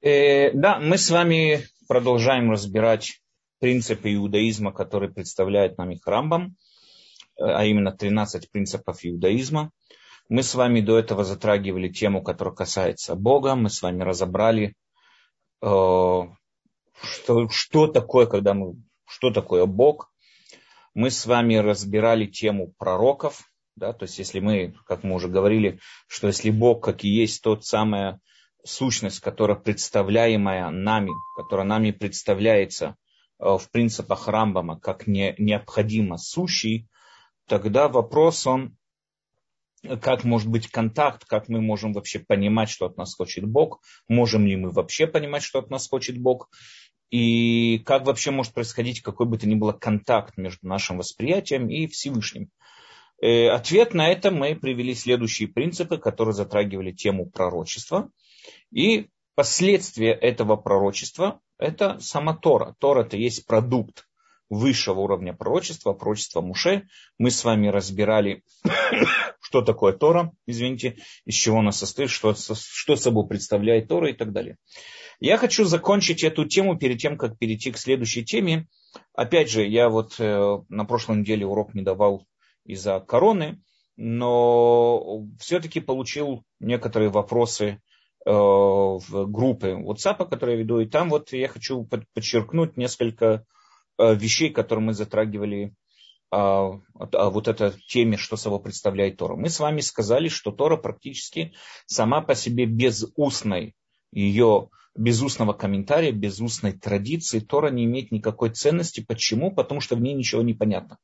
Э, да, мы с вами продолжаем разбирать принципы иудаизма, которые представляет нам их Рамбам, э, а именно 13 принципов иудаизма. Мы с вами до этого затрагивали тему, которая касается Бога. Мы с вами разобрали, э, что, что такое, когда мы, что такое Бог. Мы с вами разбирали тему пророков. Да, то есть, если мы, как мы уже говорили, что если Бог, как и есть тот самый сущность, которая представляемая нами, которая нами представляется э, в принципах Рамбама как не, необходимо сущий, тогда вопрос он, как может быть контакт, как мы можем вообще понимать, что от нас хочет Бог, можем ли мы вообще понимать, что от нас хочет Бог, и как вообще может происходить какой бы то ни было контакт между нашим восприятием и Всевышним. Э, ответ на это мы привели следующие принципы, которые затрагивали тему пророчества – и последствия этого пророчества – это сама Тора. Тора – это есть продукт высшего уровня пророчества, пророчества Муше. Мы с вами разбирали, что такое Тора, извините, из чего она состоит, что, что собой представляет Тора и так далее. Я хочу закончить эту тему перед тем, как перейти к следующей теме. Опять же, я вот э, на прошлой неделе урок не давал из-за короны, но все-таки получил некоторые вопросы в группы WhatsApp, которые я веду, и там вот я хочу подчеркнуть несколько э, вещей, которые мы затрагивали а, а вот этой теме, что собой представляет Тора. Мы с вами сказали, что Тора практически сама по себе без устной ее без устного комментария, без устной традиции Тора не имеет никакой ценности. Почему? Потому что в ней ничего не понятно.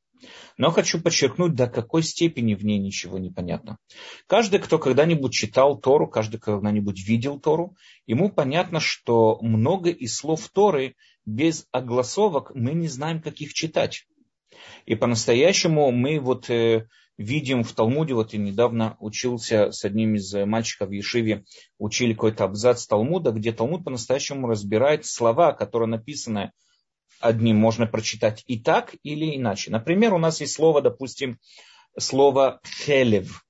Но хочу подчеркнуть, до какой степени в ней ничего не понятно. Каждый, кто когда-нибудь читал Тору, каждый, кто когда-нибудь видел Тору, ему понятно, что много из слов Торы без огласовок мы не знаем, как их читать. И по-настоящему мы вот э, видим в Талмуде, вот я недавно учился с одним из мальчиков в Ешиве, учили какой-то абзац Талмуда, где Талмуд по-настоящему разбирает слова, которые написаны одним можно прочитать и так, или иначе. Например, у нас есть слово, допустим, слово хелев.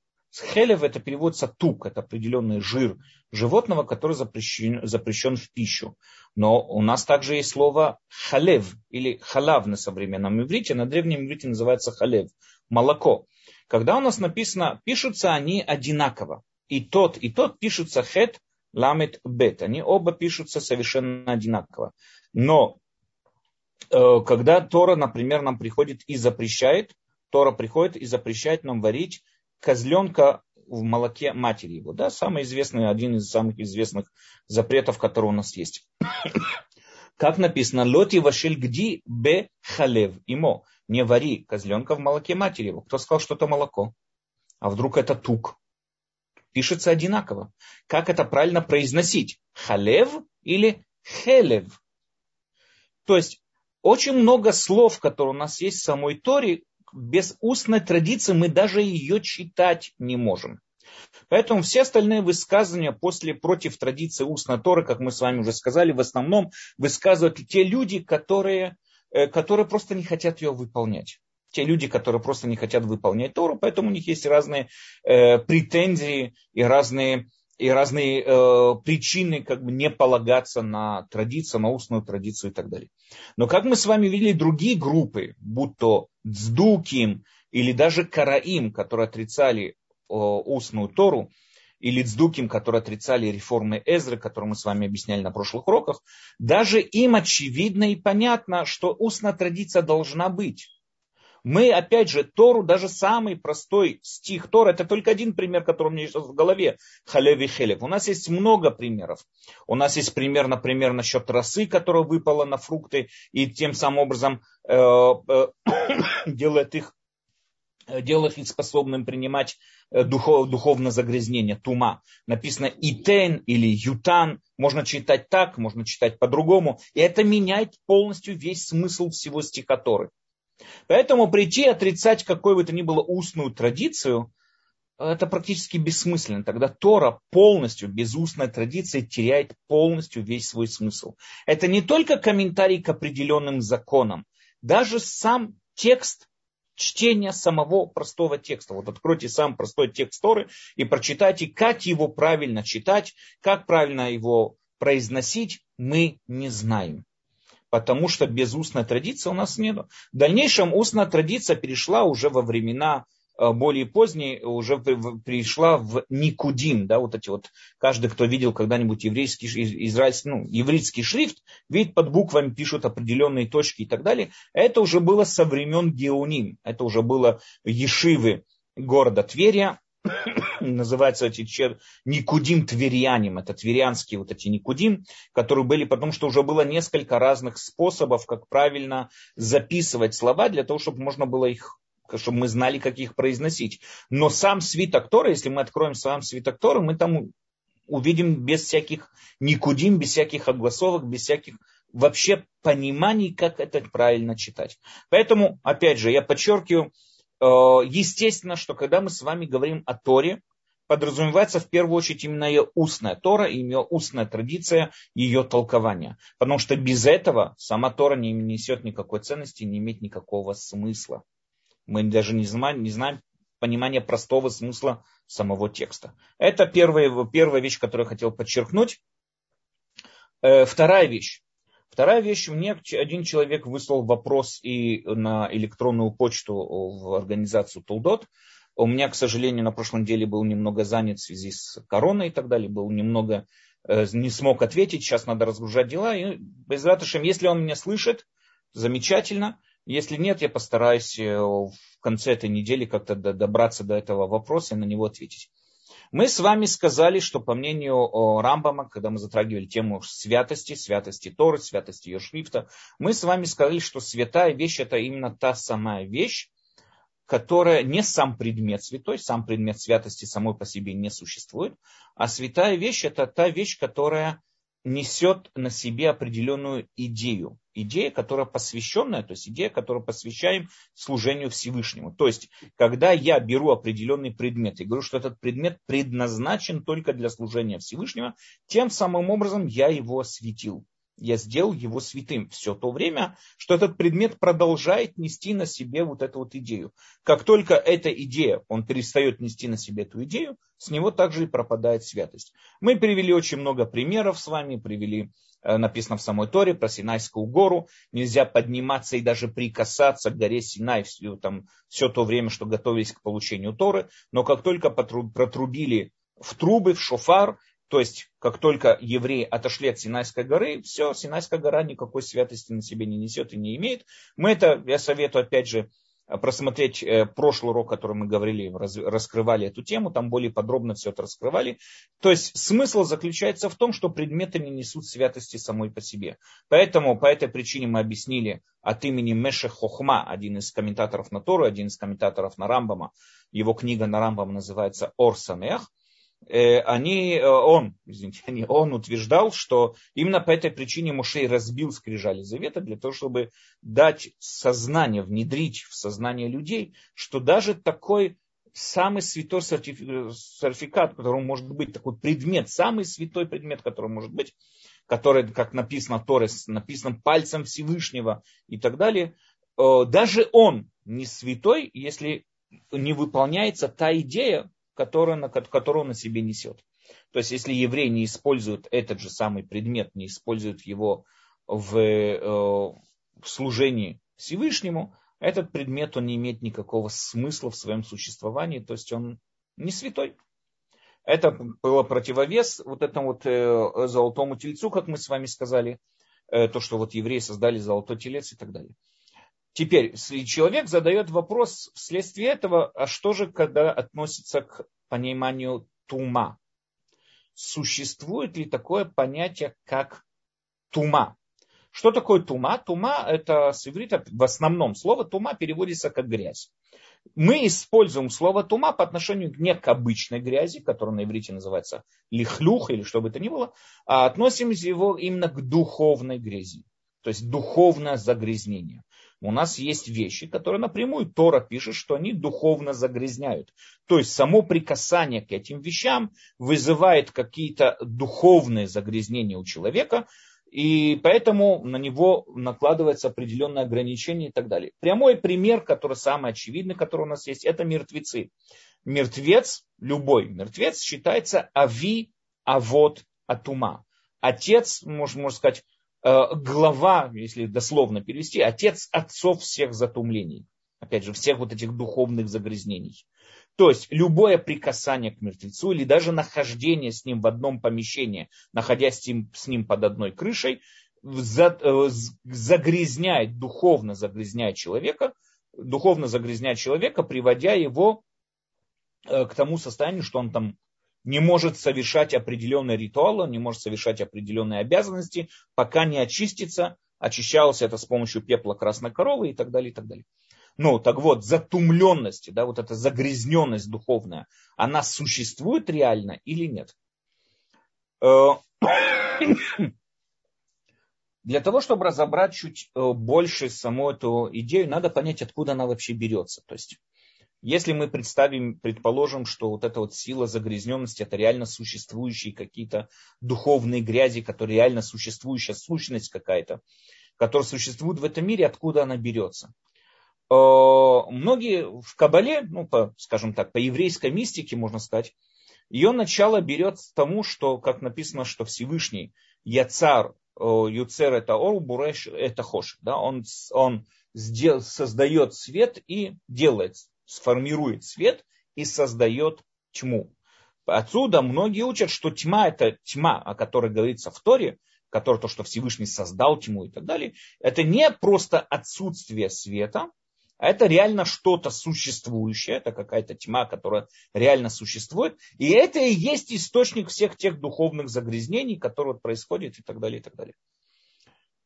Хелев это переводится тук, это определенный жир животного, который запрещен, запрещен в пищу. Но у нас также есть слово халев или халав на современном иврите, на древнем иврите называется халев, молоко. Когда у нас написано, пишутся они одинаково. И тот, и тот пишутся хет, ламет, бет. Они оба пишутся совершенно одинаково. Но Э, когда Тора, например, нам приходит и запрещает, Тора приходит и запрещает нам варить козленка в молоке матери его. Да, самый известный, один из самых известных запретов, которые у нас есть. Как написано, лоти вашиль гди бе халев имо. Не вари козленка в молоке матери его. Кто сказал, что это молоко? А вдруг это тук? Пишется одинаково. Как это правильно произносить? Халев или хелев? То есть очень много слов, которые у нас есть в самой Торе, без устной традиции мы даже ее читать не можем. Поэтому все остальные высказывания после, против традиции устной Торы, как мы с вами уже сказали, в основном высказывают те люди, которые, э, которые просто не хотят ее выполнять. Те люди, которые просто не хотят выполнять Тору, поэтому у них есть разные э, претензии и разные и разные э, причины как бы не полагаться на традицию, на устную традицию и так далее. Но как мы с вами видели другие группы, будь то Цдуким или даже Караим, которые отрицали устную Тору, или Цдуким, которые отрицали реформы Эзры, которые мы с вами объясняли на прошлых уроках, даже им очевидно и понятно, что устная традиция должна быть. Мы, опять же, Тору, даже самый простой стих Тора, это только один пример, который у меня сейчас в голове, Халев и Хелев. У нас есть много примеров. У нас есть пример, например, насчет росы, которая выпала на фрукты, и тем самым образом э, э, делает их делает их способным принимать э, духов, духовное загрязнение, тума. Написано итен или ютан, можно читать так, можно читать по-другому. И это меняет полностью весь смысл всего стиха. Поэтому прийти отрицать какой бы то ни было устную традицию, это практически бессмысленно. Тогда Тора полностью, без устной традиции, теряет полностью весь свой смысл. Это не только комментарий к определенным законам. Даже сам текст чтения самого простого текста. Вот откройте сам простой текст Торы и прочитайте, как его правильно читать, как правильно его произносить мы не знаем. Потому что без устной традиции у нас нет. В дальнейшем устная традиция перешла уже во времена более поздней уже пришла в Никудим, да, вот эти вот, каждый, кто видел когда-нибудь еврейский, израильский, ну, еврейский шрифт, видит, под буквами пишут определенные точки и так далее. Это уже было со времен Геоним, это уже было Ешивы города Тверия, называются эти чер... Никудим Тверяним, это тверянские вот эти Никудим, которые были, потому что уже было несколько разных способов, как правильно записывать слова для того, чтобы можно было их чтобы мы знали, как их произносить. Но сам свиток Тора, если мы откроем сам свиток Тора, мы там увидим без всяких никудим, без всяких огласовок, без всяких вообще пониманий, как это правильно читать. Поэтому, опять же, я подчеркиваю, э, естественно, что когда мы с вами говорим о Торе, подразумевается в первую очередь именно ее устная Тора ее устная традиция, ее толкования. Потому что без этого сама Тора не несет никакой ценности, не имеет никакого смысла. Мы даже не знаем, не знаем понимания простого смысла самого текста. Это первая, первая вещь, которую я хотел подчеркнуть. Э, вторая вещь. Вторая вещь, мне один человек выслал вопрос и на электронную почту в организацию Толдот. У меня, к сожалению, на прошлой неделе был немного занят в связи с короной и так далее, был немного, э, не смог ответить, сейчас надо разгружать дела. И без если он меня слышит, замечательно. Если нет, я постараюсь э, в конце этой недели как-то добраться до этого вопроса и на него ответить. Мы с вами сказали, что по мнению Рамбама, когда мы затрагивали тему святости, святости Торы, святости ее шрифта, мы с вами сказали, что святая вещь это именно та самая вещь, которая не сам предмет святой, сам предмет святости самой по себе не существует, а святая вещь это та вещь, которая несет на себе определенную идею. Идея, которая посвященная, то есть идея, которую посвящаем служению Всевышнему. То есть, когда я беру определенный предмет и говорю, что этот предмет предназначен только для служения Всевышнего, тем самым образом я его осветил я сделал его святым все то время, что этот предмет продолжает нести на себе вот эту вот идею. Как только эта идея, он перестает нести на себе эту идею, с него также и пропадает святость. Мы привели очень много примеров с вами, привели, написано в самой Торе про Синайскую гору, нельзя подниматься и даже прикасаться к горе Синай все, там, все то время, что готовились к получению Торы, но как только протрубили в трубы, в шофар, то есть, как только евреи отошли от Синайской горы, все, Синайская гора никакой святости на себе не несет и не имеет. Мы это, я советую, опять же, просмотреть э, прошлый урок, который мы говорили, раскрывали эту тему, там более подробно все это раскрывали. То есть смысл заключается в том, что предметы не несут святости самой по себе. Поэтому по этой причине мы объяснили от имени Меше Хохма, один из комментаторов на Тору, один из комментаторов на Рамбама, его книга на Рамбам называется Орсанех, Э, они, э, он, извините, они, он утверждал, что именно по этой причине Мушей разбил скрижали завета для того, чтобы дать сознание, внедрить в сознание людей, что даже такой самый святой сертификат, который может быть, такой предмет, самый святой предмет, который может быть, который, как написано Торе, написан пальцем Всевышнего и так далее, э, даже он не святой, если не выполняется та идея, которую, которую он на себе несет. То есть, если еврей не использует этот же самый предмет, не использует его в, э, в служении Всевышнему, этот предмет он не имеет никакого смысла в своем существовании, то есть он не святой. Это было противовес вот этому вот э, золотому тельцу, как мы с вами сказали, э, то, что вот евреи создали золотой телец и так далее. Теперь человек задает вопрос вследствие этого, а что же, когда относится к пониманию тума? Существует ли такое понятие, как тума? Что такое тума? Тума это с иврита в основном слово тума переводится как грязь. Мы используем слово тума по отношению не к обычной грязи, которая на иврите называется лихлюх или что бы то ни было, а относим его именно к духовной грязи. То есть духовное загрязнение у нас есть вещи, которые напрямую Тора пишет, что они духовно загрязняют. То есть само прикасание к этим вещам вызывает какие-то духовные загрязнения у человека, и поэтому на него накладывается определенное ограничение и так далее. Прямой пример, который самый очевидный, который у нас есть, это мертвецы. Мертвец, любой мертвец считается ави, авод, атума. отец, можно, можно сказать, глава, если дословно перевести, отец отцов всех затумлений. Опять же, всех вот этих духовных загрязнений. То есть любое прикасание к мертвецу или даже нахождение с ним в одном помещении, находясь с ним, с ним под одной крышей, э, загрязняет, духовно загрязняет человека, духовно загрязняет человека, приводя его э, к тому состоянию, что он там не может совершать определенные ритуалы, он не может совершать определенные обязанности, пока не очистится. Очищалось это с помощью пепла красной коровы и так далее, и так далее. Ну, так вот, затумленность, да, вот эта загрязненность духовная, она существует реально или нет? Э, для того, чтобы разобрать чуть э, больше саму эту идею, надо понять, откуда она вообще берется. То есть если мы представим, предположим, что вот эта вот сила загрязненности, это реально существующие какие-то духовные грязи, которые реально существующая сущность какая-то, которая существует в этом мире, откуда она берется. Э, многие в Кабале, ну, по, скажем так, по еврейской мистике, можно сказать, ее начало берет тому, что, как написано, что Всевышний Яцар, э, Юцер это Ор, Буреш это Хош. Да, он, он сдел, создает свет и делает сформирует свет и создает тьму. Отсюда многие учат, что тьма это тьма, о которой говорится в Торе, который то, что Всевышний создал тьму и так далее, это не просто отсутствие света, а это реально что-то существующее, это какая-то тьма, которая реально существует. И это и есть источник всех тех духовных загрязнений, которые происходят и так далее, и так далее.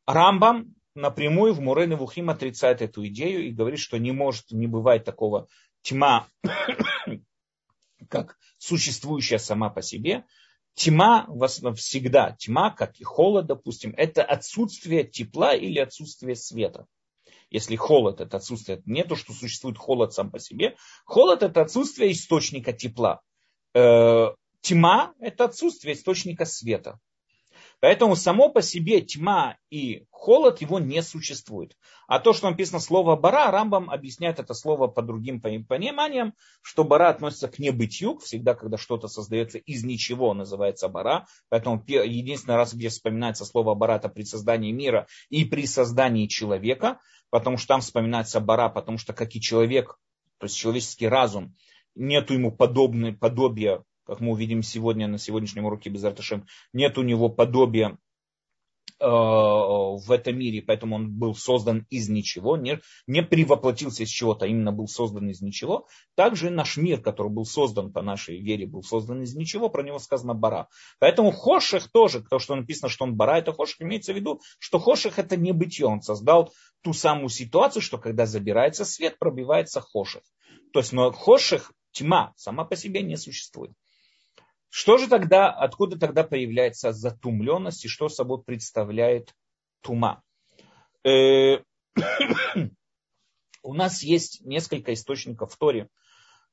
Рамбам напрямую в Мурене Вухим отрицает эту идею и говорит, что не может, не бывает такого тьма, как существующая сама по себе. Тьма всегда, тьма, как и холод, допустим, это отсутствие тепла или отсутствие света. Если холод это отсутствие, не то, что существует холод сам по себе. Холод это отсутствие источника тепла. Э, тьма это отсутствие источника света. Поэтому само по себе тьма и холод его не существует. А то, что написано слово бара, Рамбам объясняет это слово по другим пониманиям, что бара относится к небытию, всегда, когда что-то создается из ничего, называется бара. Поэтому единственный раз, где вспоминается слово бара, это при создании мира и при создании человека, потому что там вспоминается бара, потому что как и человек, то есть человеческий разум, нету ему подобное, подобия как мы увидим сегодня на сегодняшнем уроке без Арташем, нет у него подобия э, в этом мире, поэтому он был создан из ничего, не, не привоплотился из чего-то, а именно был создан из ничего. Также наш мир, который был создан по нашей вере, был создан из ничего, про него сказано бара. Поэтому Хоших тоже, то, что написано, что он бара, это Хоших, имеется в виду, что Хоших это не бытие, он создал ту самую ситуацию, что когда забирается свет, пробивается Хоших. То есть, но Хоших, тьма, сама по себе не существует. Что же тогда, откуда тогда появляется затумленность и что собой представляет тума? Э, у нас есть несколько источников в Торе,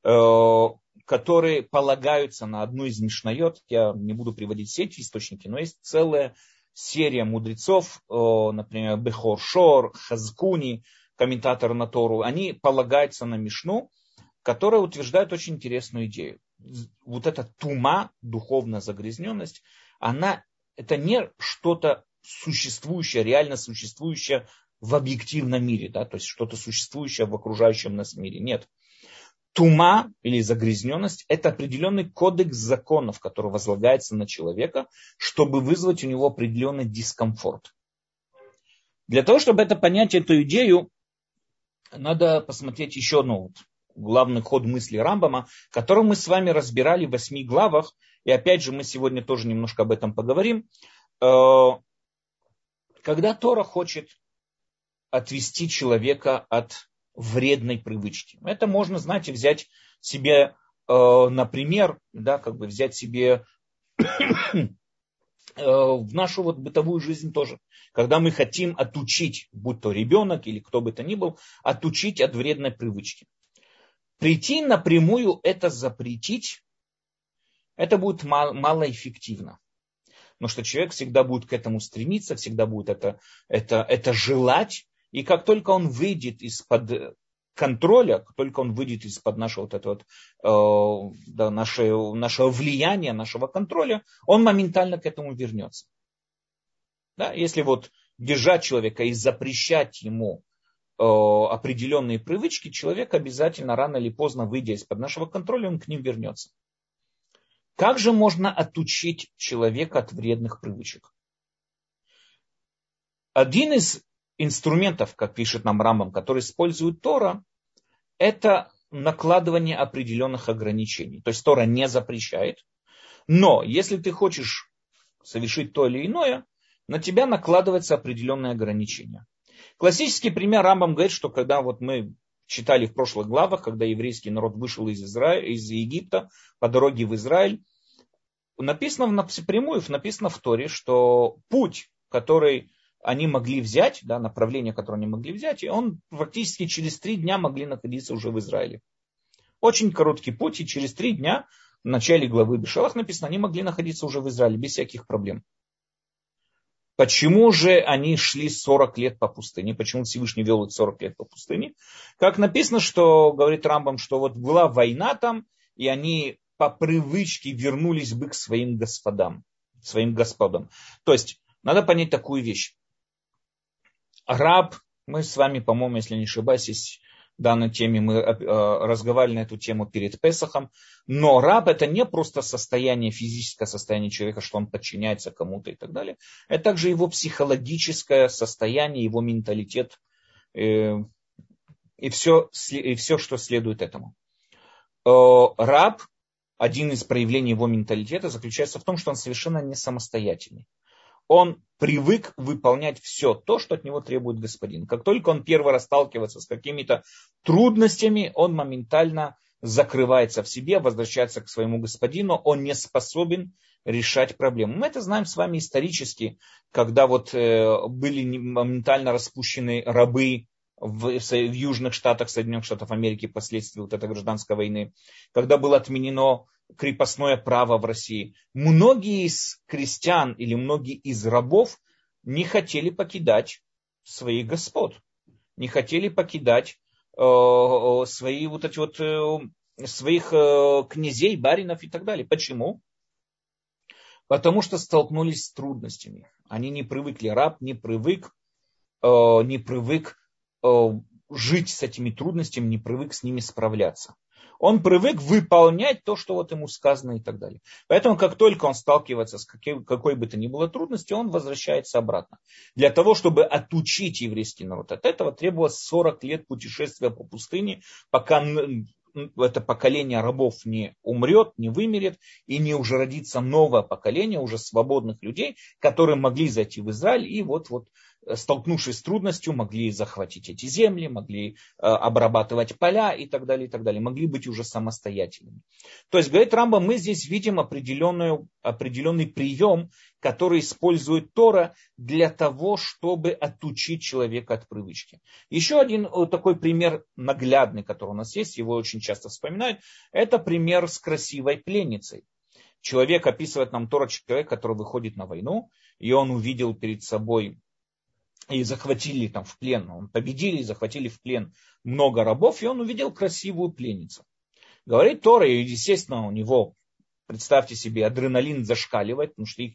э, которые полагаются на одну из мишнает. Я не буду приводить все эти источники, но есть целая серия мудрецов, э, например, Бехор Шор, Хазкуни, комментатор на Тору, они полагаются на Мишну, которая утверждает очень интересную идею вот эта тума, духовная загрязненность, она, это не что-то существующее, реально существующее в объективном мире, да, то есть что-то существующее в окружающем нас мире. Нет. Тума или загрязненность – это определенный кодекс законов, который возлагается на человека, чтобы вызвать у него определенный дискомфорт. Для того, чтобы это понять, эту идею, надо посмотреть еще одну вот главный ход мысли Рамбама, который мы с вами разбирали в восьми главах. И опять же, мы сегодня тоже немножко об этом поговорим. Э, когда Тора хочет отвести человека от вредной привычки. Это можно, знаете, взять себе, э, например, да, как бы взять себе э, в нашу вот бытовую жизнь тоже. Когда мы хотим отучить, будь то ребенок или кто бы то ни был, отучить от вредной привычки. Прийти напрямую это запретить, это будет мало, малоэффективно. Потому что человек всегда будет к этому стремиться, всегда будет это, это, это желать. И как только он выйдет из-под контроля, как только он выйдет из-под нашего, вот этого, э, да, нашего, нашего влияния, нашего контроля, он моментально к этому вернется. Да? Если вот держать человека и запрещать ему э, определенные привычки, человек обязательно рано или поздно, выйдя из-под нашего контроля, он к ним вернется. Как же можно отучить человека от вредных привычек? Один из инструментов, как пишет нам Рамбам, который использует Тора, это накладывание определенных ограничений. То есть Тора не запрещает, но если ты хочешь совершить то или иное, на тебя накладывается определенные ограничения. Классический пример Рамбам говорит, что когда вот мы читали в прошлых главах, когда еврейский народ вышел из, Израиля, из Египта по дороге в Израиль, написано напрямую, написано в Торе, что путь, который они могли взять, да, направление, которое они могли взять, и он практически через три дня могли находиться уже в Израиле. Очень короткий путь, и через три дня в начале главы Бешалах написано, они могли находиться уже в Израиле без всяких проблем. Почему же они шли 40 лет по пустыне? Почему Всевышний вел их 40 лет по пустыне? Как написано, что, говорит Рамбам, что вот была война там, и они по привычке вернулись бы к своим господам, своим господам. То есть, надо понять такую вещь. Раб, мы с вами, по-моему, если не ошибаюсь, данной теме мы э, разговаривали на эту тему перед Песохом. Но раб это не просто состояние, физическое состояние человека, что он подчиняется кому-то и так далее. Это также его психологическое состояние, его менталитет э, и все, и все что следует этому. Э, раб, один из проявлений его менталитета заключается в том, что он совершенно не самостоятельный он привык выполнять все то, что от него требует господин. Как только он первый раз сталкивается с какими-то трудностями, он моментально закрывается в себе, возвращается к своему господину, он не способен решать проблему. Мы это знаем с вами исторически, когда вот э, были моментально распущены рабы в, в Южных Штатах Соединенных Штатов Америки впоследствии вот этой гражданской войны, когда было отменено крепостное право в России. Многие из крестьян или многие из рабов не хотели покидать своих господ, не хотели покидать э, свои вот эти вот э, своих э, князей, баринов и так далее. Почему? Потому что столкнулись с трудностями. Они не привыкли, раб не привык, э, не привык э, жить с этими трудностями, не привык с ними справляться он привык выполнять то, что вот ему сказано и так далее. Поэтому, как только он сталкивается с какой, какой бы то ни было трудностью, он возвращается обратно. Для того, чтобы отучить еврейский народ от этого, требовалось 40 лет путешествия по пустыне, пока это поколение рабов не умрет, не вымерет, и не уже родится новое поколение уже свободных людей, которые могли зайти в Израиль и вот-вот столкнувшись с трудностью, могли захватить эти земли, могли э, обрабатывать поля и так далее, и так далее, могли быть уже самостоятельными. То есть, говорит Рамба, мы здесь видим определенную, определенный прием, который использует Тора для того, чтобы отучить человека от привычки. Еще один э, такой пример наглядный, который у нас есть, его очень часто вспоминают, это пример с красивой пленницей. Человек описывает нам Тора человек, который выходит на войну, и он увидел перед собой и захватили там в плен, он победили и захватили в плен много рабов, и он увидел красивую пленницу. Говорит Тора, и естественно у него, представьте себе, адреналин зашкаливает, потому что их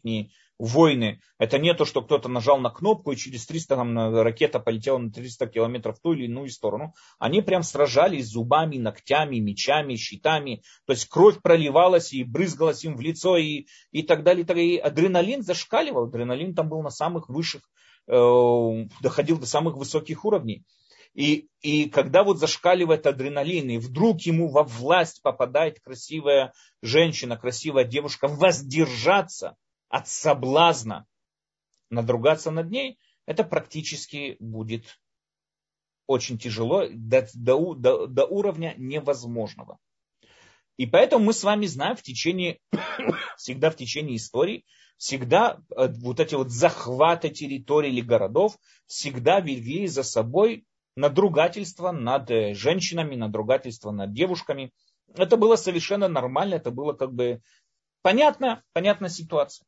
войны, это не то, что кто-то нажал на кнопку и через 300 там, ракета полетела на 300 километров в ту или иную сторону. Они прям сражались зубами, ногтями, мечами, щитами. То есть кровь проливалась и брызгалась им в лицо и, и так далее. И адреналин зашкаливал. Адреналин там был на самых высших доходил до самых высоких уровней. И, и когда вот зашкаливает адреналин, и вдруг ему во власть попадает красивая женщина, красивая девушка, воздержаться от соблазна, надругаться над ней, это практически будет очень тяжело, до, до, до, до уровня невозможного. И поэтому мы с вами знаем в течение, всегда в течение истории, всегда э, вот эти вот захваты территорий или городов всегда вели за собой надругательство над э, женщинами, надругательство над девушками. Это было совершенно нормально, это было как бы понятно, понятная ситуация.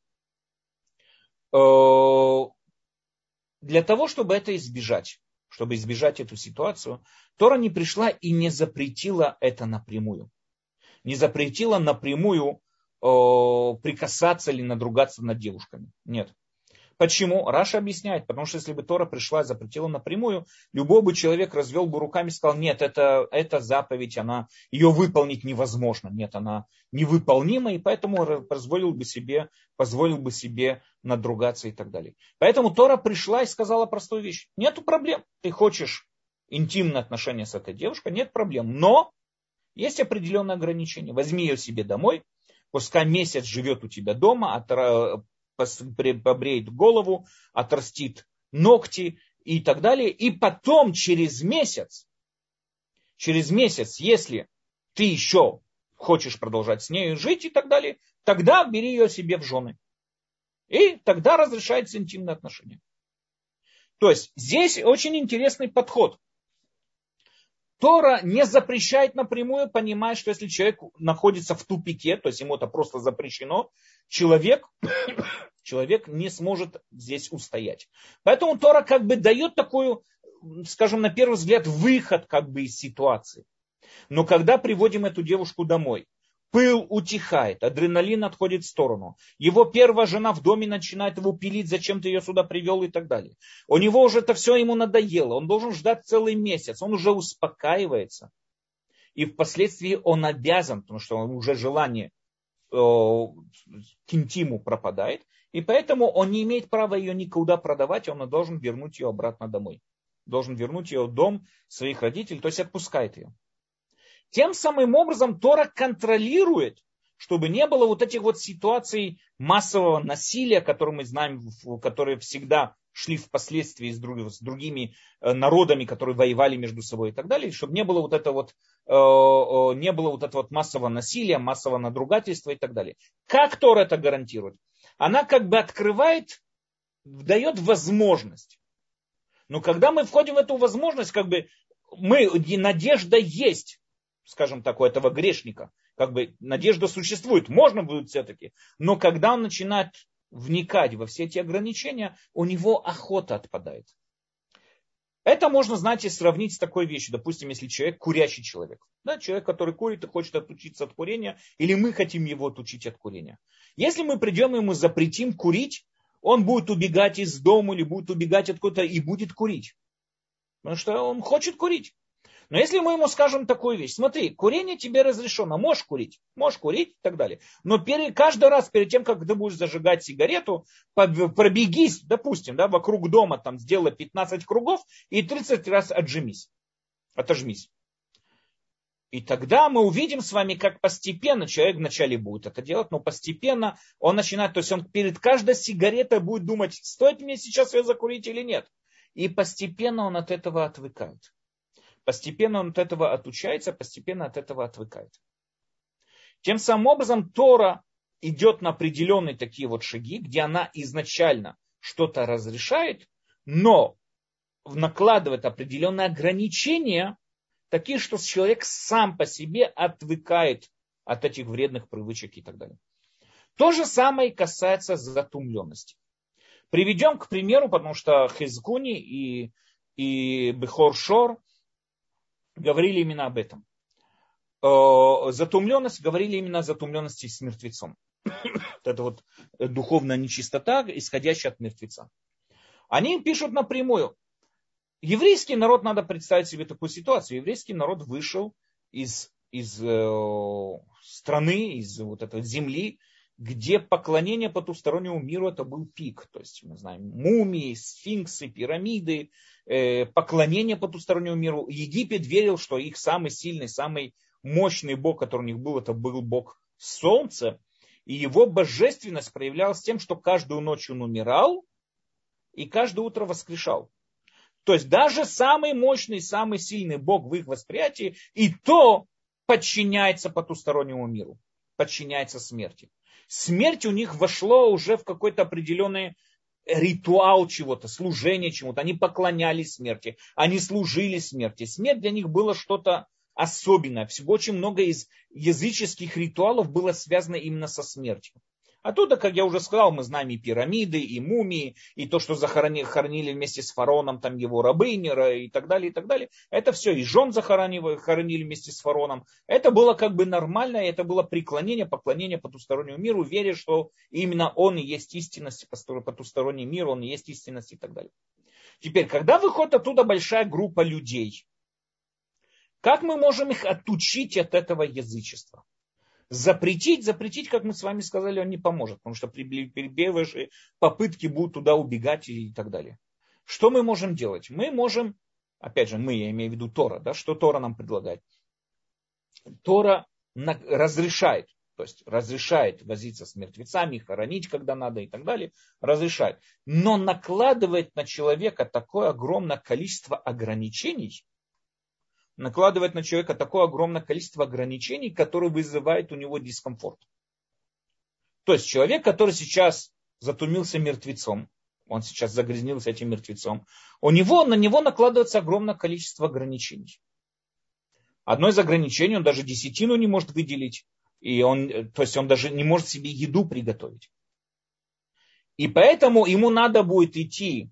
Э, для того, чтобы это избежать, чтобы избежать эту ситуацию, Тора не пришла и не запретила это напрямую. Не запретила напрямую прикасаться или надругаться над девушками. Нет. Почему? Раша объясняет, потому что если бы Тора пришла и запретила напрямую, любой бы человек развел бы руками и сказал, нет, это, это заповедь, она, ее выполнить невозможно, нет, она невыполнима, и поэтому позволил бы себе, позволил бы себе надругаться и так далее. Поэтому Тора пришла и сказала простую вещь, нету проблем, ты хочешь интимные отношения с этой девушкой, нет проблем, но есть определенные ограничения. Возьми ее себе домой, пускай месяц живет у тебя дома, побреет голову, отрастит ногти и так далее. И потом через месяц, через месяц, если ты еще хочешь продолжать с ней жить и так далее, тогда бери ее себе в жены. И тогда разрешается интимные отношения. То есть здесь очень интересный подход. Тора не запрещает напрямую, понимая, что если человек находится в тупике, то есть ему это просто запрещено, человек, человек не сможет здесь устоять. Поэтому Тора как бы дает такую, скажем, на первый взгляд, выход как бы из ситуации. Но когда приводим эту девушку домой, пыл утихает, адреналин отходит в сторону. Его первая жена в доме начинает его пилить, зачем ты ее сюда привел и так далее. У него уже это все ему надоело, он должен ждать целый месяц, он уже успокаивается. И впоследствии он обязан, потому что уже желание э, к интиму пропадает, и поэтому он не имеет права ее никуда продавать, он должен вернуть ее обратно домой. Должен вернуть ее в дом своих родителей, то есть отпускает ее. Тем самым образом Тора контролирует, чтобы не было вот этих вот ситуаций массового насилия, которые мы знаем, которые всегда шли впоследствии с, друг, с другими э, народами, которые воевали между собой и так далее, чтобы не было вот это вот, э, э, не было вот этого вот массового насилия, массового надругательства и так далее. Как Тора это гарантирует? Она как бы открывает, дает возможность. Но когда мы входим в эту возможность, как бы мы, надежда есть, скажем так, у этого грешника. Как бы надежда существует, можно будет все-таки. Но когда он начинает вникать во все эти ограничения, у него охота отпадает. Это можно, знаете, сравнить с такой вещью. Допустим, если человек курящий человек. Да, человек, который курит и хочет отучиться от курения, или мы хотим его отучить от курения. Если мы придем и ему запретим курить, он будет убегать из дома или будет убегать откуда-то и будет курить. Потому что он хочет курить. Но если мы ему скажем такую вещь, смотри, курение тебе разрешено, можешь курить, можешь курить и так далее. Но перед, каждый раз перед тем, как ты будешь зажигать сигарету, пробегись, допустим, да, вокруг дома, там, сделай 15 кругов и 30 раз отжимись, отожмись. И тогда мы увидим с вами, как постепенно человек вначале будет это делать, но постепенно он начинает, то есть он перед каждой сигаретой будет думать, стоит мне сейчас ее закурить или нет. И постепенно он от этого отвыкает. Постепенно он от этого отучается, постепенно от этого отвыкает. Тем самым образом Тора идет на определенные такие вот шаги, где она изначально что-то разрешает, но накладывает определенные ограничения, такие, что человек сам по себе отвыкает от этих вредных привычек и так далее. То же самое касается затумленности. Приведем к примеру, потому что Хизгуни и, и Бехор Шор говорили именно об этом. Э, затумленность, говорили именно о затумленности с мертвецом. Это вот духовная нечистота, исходящая от мертвеца. Они пишут напрямую. Еврейский народ, надо представить себе такую ситуацию. Еврейский народ вышел из, из э, страны, из вот этой земли, где поклонение потустороннему миру это был пик. То есть мы знаем мумии, сфинксы, пирамиды, э, поклонение потустороннему миру. Египет верил, что их самый сильный, самый мощный бог, который у них был, это был бог солнца. И его божественность проявлялась тем, что каждую ночь он умирал и каждое утро воскрешал. То есть даже самый мощный, самый сильный бог в их восприятии и то подчиняется потустороннему миру, подчиняется смерти смерть у них вошло уже в какой-то определенный ритуал чего-то, служение чему-то. Они поклонялись смерти, они служили смерти. Смерть для них было что-то особенное. Всего очень много из языческих ритуалов было связано именно со смертью. Оттуда, как я уже сказал, мы знаем и пирамиды, и мумии, и то, что захоронили вместе с фароном там его рабыни и так далее, и так далее. Это все, и жен захоронили, хоронили вместе с фароном. Это было как бы нормально, это было преклонение, поклонение потустороннему миру, веря, что именно он и есть истинность, потусторонний мир, он и есть истинность и так далее. Теперь, когда выходит оттуда большая группа людей, как мы можем их отучить от этого язычества? Запретить, запретить, как мы с вами сказали, он не поможет, потому что при первые попытки будут туда убегать и так далее. Что мы можем делать? Мы можем, опять же, мы, я имею в виду Тора, да, что Тора нам предлагает? Тора разрешает, то есть разрешает возиться с мертвецами, хоронить, когда надо и так далее, разрешает. Но накладывает на человека такое огромное количество ограничений, накладывает на человека такое огромное количество ограничений, которые вызывают у него дискомфорт. То есть человек, который сейчас затумился мертвецом, он сейчас загрязнился этим мертвецом, у него, на него накладывается огромное количество ограничений. Одно из ограничений, он даже десятину не может выделить, и он, то есть он даже не может себе еду приготовить. И поэтому ему надо будет идти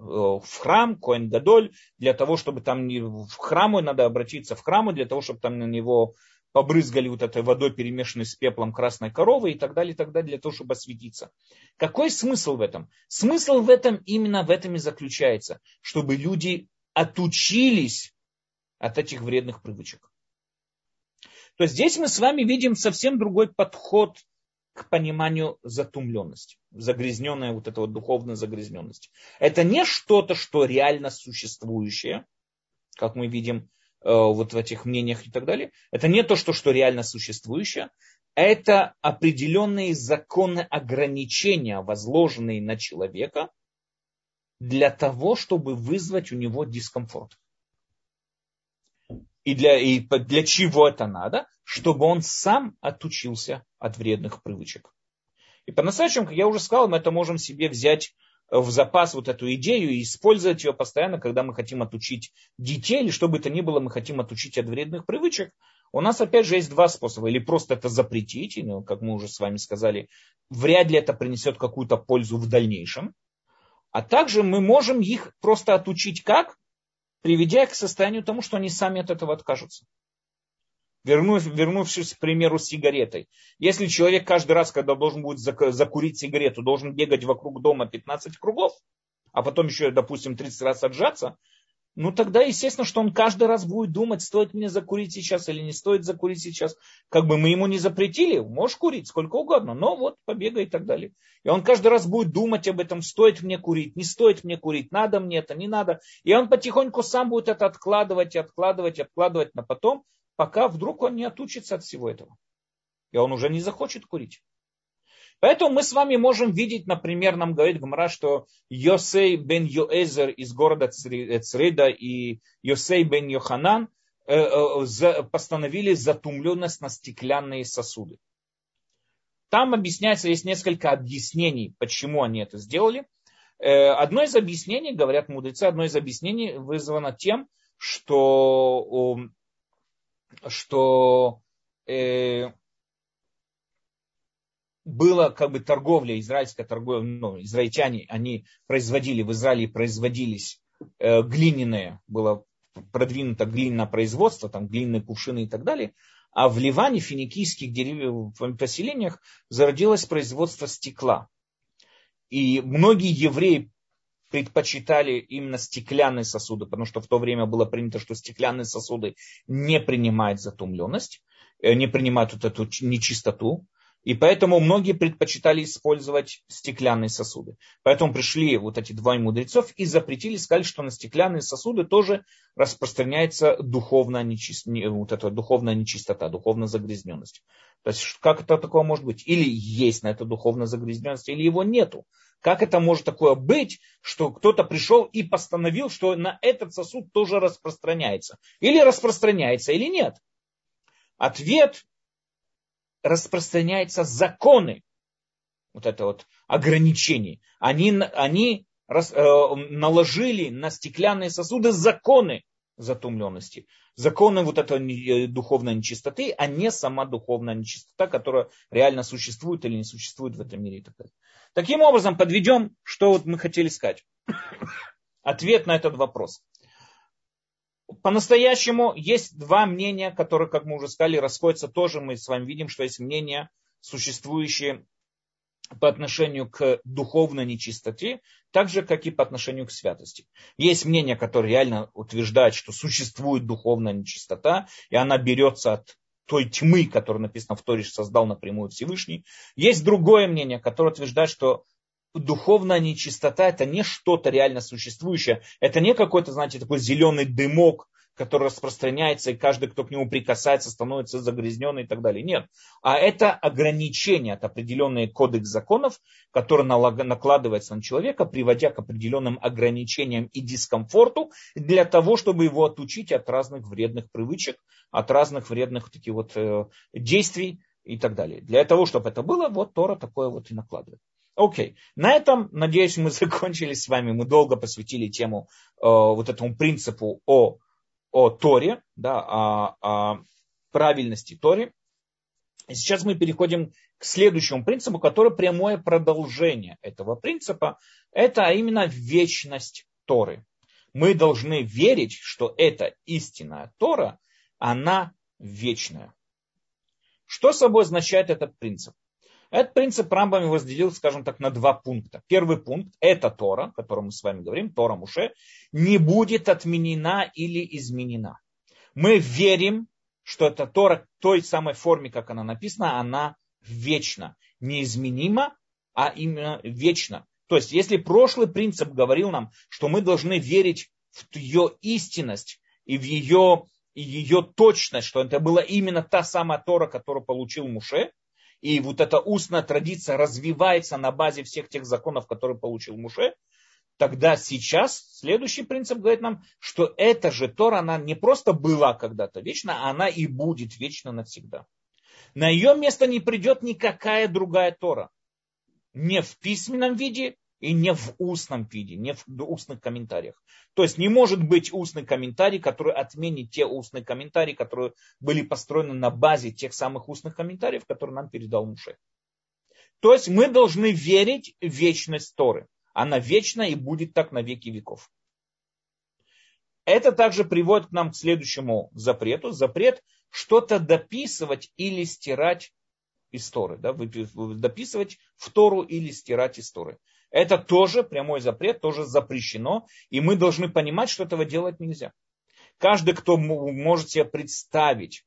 в храм, Коэн Гадоль, для того, чтобы там не в храму надо обратиться в храму, для того, чтобы там на него побрызгали вот этой водой, перемешанной с пеплом красной коровы и так далее, и так далее, для того, чтобы осветиться. Какой смысл в этом? Смысл в этом именно в этом и заключается, чтобы люди отучились от этих вредных привычек. То здесь мы с вами видим совсем другой подход к пониманию затумленности, загрязненная вот эта вот духовная загрязненность. Это не что-то, что реально существующее, как мы видим э, вот в этих мнениях и так далее. Это не то, что, что реально существующее. Это определенные законы ограничения, возложенные на человека, для того, чтобы вызвать у него дискомфорт. И для, и для чего это надо? Чтобы он сам отучился от вредных привычек. И по-настоящему, как я уже сказал, мы это можем себе взять в запас вот эту идею и использовать ее постоянно, когда мы хотим отучить детей, или что бы то ни было, мы хотим отучить от вредных привычек. У нас опять же есть два способа. Или просто это запретить, и, ну, как мы уже с вами сказали, вряд ли это принесет какую-то пользу в дальнейшем. А также мы можем их просто отучить как? Приведя их к состоянию тому, что они сами от этого откажутся. Вернув, вернувшись к примеру с сигаретой. Если человек каждый раз, когда должен будет закурить сигарету, должен бегать вокруг дома 15 кругов, а потом еще, допустим, 30 раз отжаться, ну тогда, естественно, что он каждый раз будет думать, стоит мне закурить сейчас или не стоит закурить сейчас. Как бы мы ему не запретили, можешь курить сколько угодно, но вот побегай и так далее. И он каждый раз будет думать об этом, стоит мне курить, не стоит мне курить, надо мне это, не надо. И он потихоньку сам будет это откладывать, откладывать, откладывать на потом, пока вдруг он не отучится от всего этого. И он уже не захочет курить. Поэтому мы с вами можем видеть, например, нам говорит Гмара, что Йосей бен Йоэзер из города Црида и Йосей бен Йоханан э, э, постановили затумленность на стеклянные сосуды. Там объясняется, есть несколько объяснений, почему они это сделали. Э, одно из объяснений, говорят мудрецы, одно из объяснений вызвано тем, что, что была как бы торговля, израильская торговля, ну, израильтяне, они производили, в Израиле производились э, глиняные, было продвинуто глиняное производство, там глиняные кувшины и так далее, а в Ливане, финикийских дерев... поселениях зародилось производство стекла. И многие евреи предпочитали именно стеклянные сосуды, потому что в то время было принято, что стеклянные сосуды не принимают затумленность, э, не принимают вот эту нечистоту. И поэтому многие предпочитали использовать стеклянные сосуды. Поэтому пришли вот эти два мудрецов и запретили, сказали, что на стеклянные сосуды тоже распространяется духовная, нечист... вот эта духовная нечистота, духовная загрязненность. То есть как это такое может быть? Или есть на это духовная загрязненность, или его нету. Как это может такое быть, что кто-то пришел и постановил, что на этот сосуд тоже распространяется? Или распространяется, или нет? Ответ распространяются законы, вот это вот ограничение. Они, они рас, э, наложили на стеклянные сосуды законы, затумленности. Законы вот этой духовной нечистоты, а не сама духовная нечистота, которая реально существует или не существует в этом мире. И так далее. Таким образом, подведем, что вот мы хотели сказать. Ответ на этот вопрос. По-настоящему есть два мнения, которые, как мы уже сказали, расходятся тоже. Мы с вами видим, что есть мнения, существующие по отношению к духовной нечистоте, так же, как и по отношению к святости. Есть мнение, которое реально утверждает, что существует духовная нечистота, и она берется от той тьмы, которая написана в Торе, создал напрямую Всевышний. Есть другое мнение, которое утверждает, что духовная нечистота это не что-то реально существующее, это не какой-то, знаете, такой зеленый дымок, который распространяется, и каждый, кто к нему прикасается, становится загрязненным и так далее. Нет. А это ограничение, это определенный кодекс законов, который накладывается на человека, приводя к определенным ограничениям и дискомфорту, для того, чтобы его отучить от разных вредных привычек, от разных вредных таких вот э, действий и так далее. Для того, чтобы это было, вот Тора такое вот и накладывает. Окей. Okay. На этом, надеюсь, мы закончили с вами. Мы долго посвятили тему э, вот этому принципу о о Торе, да, о, о правильности Торе. И сейчас мы переходим к следующему принципу, который прямое продолжение этого принципа. Это именно вечность Торы. Мы должны верить, что эта истинная Тора, она вечная. Что собой означает этот принцип? Этот принцип Рамбам разделил, скажем так, на два пункта. Первый пункт – это Тора, о котором мы с вами говорим, Тора Муше, не будет отменена или изменена. Мы верим, что эта Тора в той самой форме, как она написана, она вечна, неизменима, а именно вечна. То есть, если прошлый принцип говорил нам, что мы должны верить в ее истинность и в ее, ее точность, что это была именно та самая Тора, которую получил Муше, и вот эта устная традиция развивается на базе всех тех законов, которые получил Муше, тогда сейчас следующий принцип говорит нам, что эта же Тора, она не просто была когда-то вечна, она и будет вечно навсегда. На ее место не придет никакая другая Тора. Не в письменном виде, и не в устном виде, не в устных комментариях. То есть не может быть устный комментарий, который отменит те устные комментарии, которые были построены на базе тех самых устных комментариев, которые нам передал Муше. То есть мы должны верить в вечность Торы. Она вечна и будет так на веки веков. Это также приводит к нам к следующему запрету. Запрет что-то дописывать или стирать из Торы. Да, дописывать в Тору или стирать из Торы. Это тоже прямой запрет, тоже запрещено. И мы должны понимать, что этого делать нельзя. Каждый, кто может себе представить,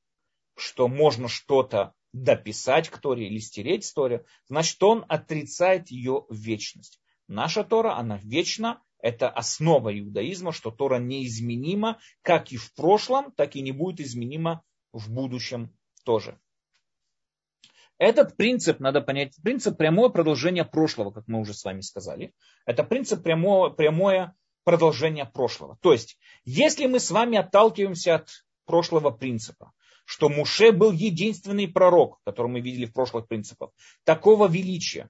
что можно что-то дописать к Торе или стереть с Торе, значит, он отрицает ее вечность. Наша Тора, она вечна, это основа иудаизма, что Тора неизменима, как и в прошлом, так и не будет изменима в будущем тоже. Этот принцип, надо понять, принцип прямое продолжение прошлого, как мы уже с вами сказали. Это принцип прямое, прямое продолжение прошлого. То есть, если мы с вами отталкиваемся от прошлого принципа, что Муше был единственный пророк, который мы видели в прошлых принципах, такого величия.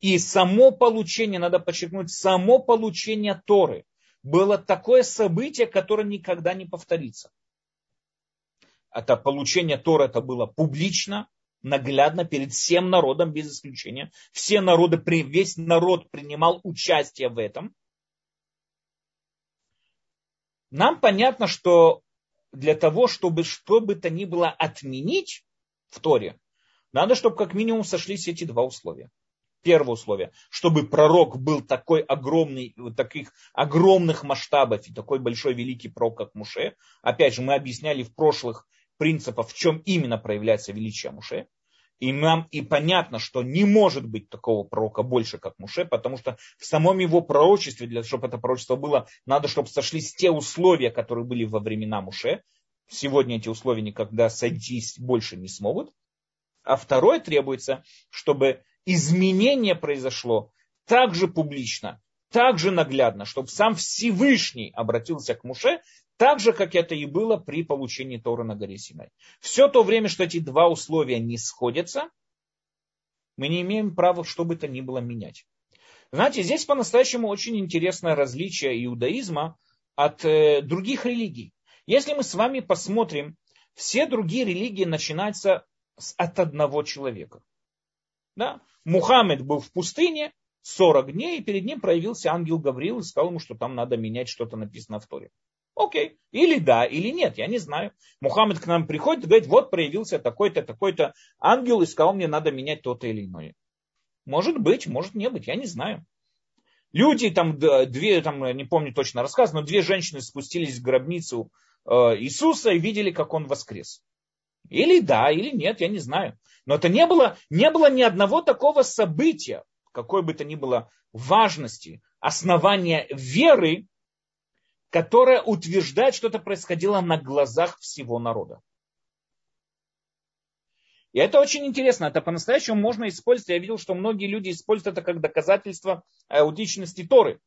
И само получение, надо подчеркнуть, само получение Торы было такое событие, которое никогда не повторится. Это получение Торы это было публично, наглядно перед всем народом без исключения. Все народы, весь народ принимал участие в этом. Нам понятно, что для того, чтобы что бы то ни было отменить в Торе, надо, чтобы как минимум сошлись эти два условия. Первое условие, чтобы пророк был такой огромный, таких огромных масштабов и такой большой великий пророк, как Муше. Опять же, мы объясняли в прошлых принципов, в чем именно проявляется величие Муше. И нам и понятно, что не может быть такого пророка больше, как Муше, потому что в самом его пророчестве, для того, чтобы это пророчество было, надо, чтобы сошлись те условия, которые были во времена Муше. Сегодня эти условия никогда сойтись больше не смогут. А второе требуется, чтобы изменение произошло также публично, также наглядно, чтобы сам Всевышний обратился к Муше так же, как это и было при получении Торы на горе Синай. Все то время, что эти два условия не сходятся, мы не имеем права что бы то ни было менять. Знаете, здесь по-настоящему очень интересное различие иудаизма от э, других религий. Если мы с вами посмотрим, все другие религии начинаются от одного человека. Да? Мухаммед был в пустыне 40 дней, и перед ним проявился ангел Гавриил и сказал ему, что там надо менять что-то написано в Торе. Окей. Или да, или нет, я не знаю. Мухаммед к нам приходит и говорит, вот проявился такой-то, такой-то ангел и сказал, мне надо менять то-то или иное. Может быть, может не быть, я не знаю. Люди, там, две, там, не помню точно рассказ, но две женщины спустились в гробницу э, Иисуса и видели, как он воскрес. Или да, или нет, я не знаю. Но это не было, не было ни одного такого события, какой бы то ни было важности, основания веры, которое утверждает, что это происходило на глазах всего народа. И это очень интересно, это по-настоящему можно использовать. Я видел, что многие люди используют это как доказательство аутичности Торы.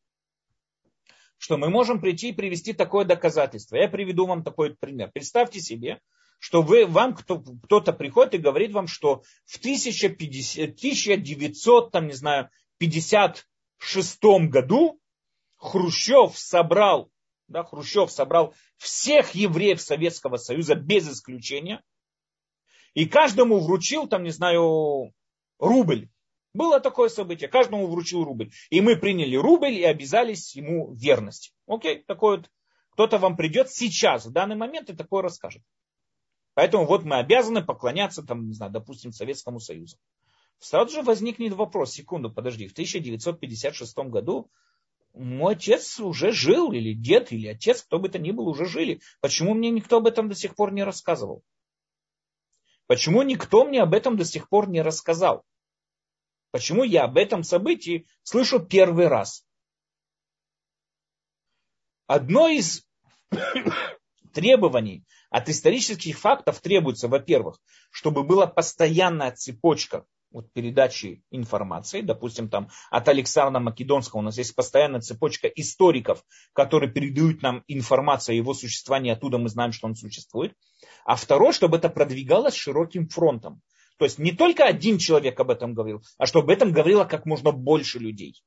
Что мы можем прийти и привести такое доказательство. Я приведу вам такой пример. Представьте себе, что вы, вам кто, кто-то приходит и говорит вам, что в 1050, 1900, там, не знаю, 56 году Хрущев собрал, да, Хрущев собрал всех евреев Советского Союза без исключения, и каждому вручил, там, не знаю, рубль. Было такое событие, каждому вручил рубль. И мы приняли рубль и обязались ему верности. Окей, такой вот, кто-то вам придет сейчас, в данный момент, и такое расскажет. Поэтому вот мы обязаны поклоняться, там, не знаю, допустим, Советскому Союзу. Сразу же возникнет вопрос, секунду, подожди, в 1956 году мой отец уже жил, или дед, или отец, кто бы то ни был, уже жили. Почему мне никто об этом до сих пор не рассказывал? Почему никто мне об этом до сих пор не рассказал? Почему я об этом событии слышу первый раз? Одно из требований от исторических фактов требуется, во-первых, чтобы была постоянная цепочка вот, передачи информации. Допустим, там от Александра Македонского у нас есть постоянная цепочка историков, которые передают нам информацию о его существовании, оттуда мы знаем, что он существует. А второе, чтобы это продвигалось широким фронтом. То есть не только один человек об этом говорил, а чтобы об этом говорило как можно больше людей.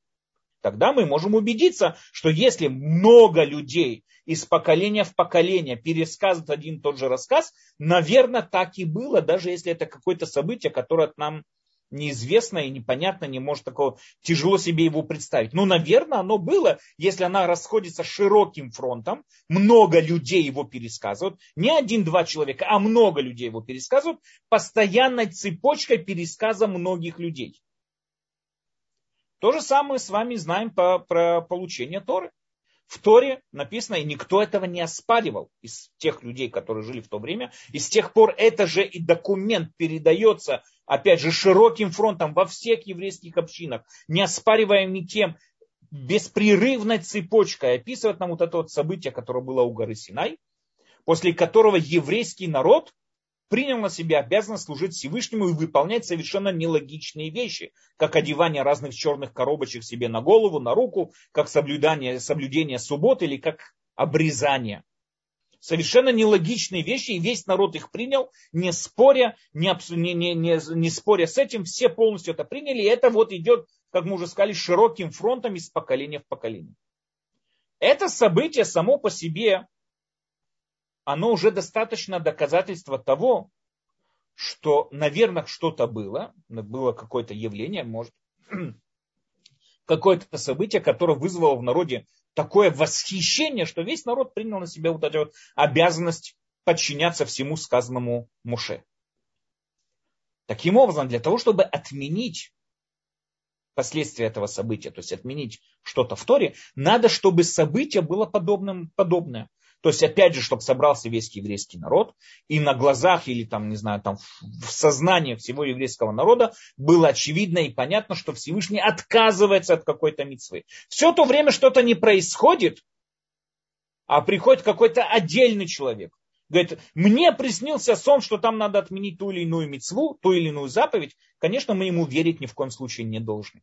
Тогда мы можем убедиться, что если много людей из поколения в поколение пересказывают один и тот же рассказ, наверное, так и было, даже если это какое-то событие, которое нам неизвестно и непонятно, не может такого, тяжело себе его представить. Ну, наверное, оно было, если она расходится широким фронтом, много людей его пересказывают, не один-два человека, а много людей его пересказывают, постоянной цепочкой пересказа многих людей. То же самое с вами знаем по, про получение Торы. В Торе написано, и никто этого не оспаривал из тех людей, которые жили в то время. И с тех пор это же и документ передается опять же, широким фронтом во всех еврейских общинах, не оспариваем никем, беспрерывной цепочкой описывает нам вот это вот событие, которое было у горы Синай, после которого еврейский народ принял на себя обязанность служить Всевышнему и выполнять совершенно нелогичные вещи, как одевание разных черных коробочек себе на голову, на руку, как соблюдание, соблюдение субботы или как обрезание совершенно нелогичные вещи, и весь народ их принял, не споря, не, не, не, не, не споря с этим, все полностью это приняли, и это вот идет, как мы уже сказали, широким фронтом из поколения в поколение. Это событие само по себе, оно уже достаточно доказательство того, что, наверное, что-то было, было какое-то явление, может, какое-то событие, которое вызвало в народе такое восхищение, что весь народ принял на себя вот эту вот обязанность подчиняться всему сказанному Муше. Таким образом, для того, чтобы отменить последствия этого события, то есть отменить что-то в Торе, надо, чтобы событие было подобным, подобное. То есть, опять же, чтобы собрался весь еврейский народ, и на глазах или там, не знаю, там в сознании всего еврейского народа было очевидно и понятно, что Всевышний отказывается от какой-то митцвы. Все то время что-то не происходит, а приходит какой-то отдельный человек. Говорит, мне приснился сон, что там надо отменить ту или иную мецву, ту или иную заповедь. Конечно, мы ему верить ни в коем случае не должны.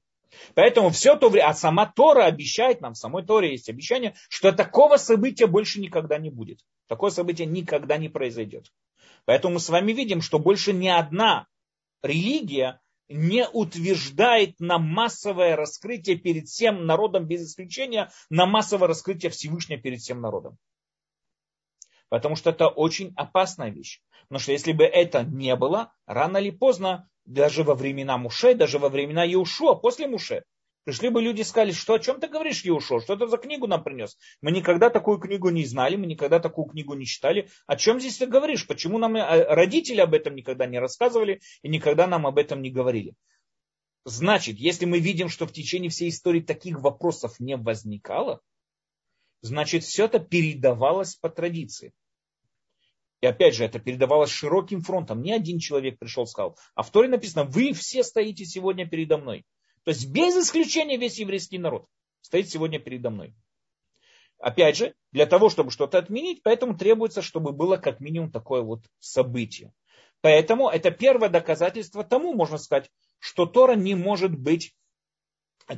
Поэтому все то время, а сама Тора обещает нам, в самой Торе есть обещание, что такого события больше никогда не будет. Такое событие никогда не произойдет. Поэтому мы с вами видим, что больше ни одна религия не утверждает на массовое раскрытие перед всем народом без исключения, на массовое раскрытие Всевышнего перед всем народом. Потому что это очень опасная вещь. Потому что если бы это не было, рано или поздно, даже во времена Муше, даже во времена Иушуа, после Муше, Пришли бы люди и сказали, что о чем ты говоришь, Еушо, что это за книгу нам принес? Мы никогда такую книгу не знали, мы никогда такую книгу не читали. О чем здесь ты говоришь? Почему нам э, родители об этом никогда не рассказывали и никогда нам об этом не говорили? Значит, если мы видим, что в течение всей истории таких вопросов не возникало, значит, все это передавалось по традиции. И опять же, это передавалось широким фронтом. Не один человек пришел и сказал. А в Торе написано, вы все стоите сегодня передо мной. То есть без исключения весь еврейский народ стоит сегодня передо мной. Опять же, для того, чтобы что-то отменить, поэтому требуется, чтобы было как минимум такое вот событие. Поэтому это первое доказательство тому, можно сказать, что Тора не может быть,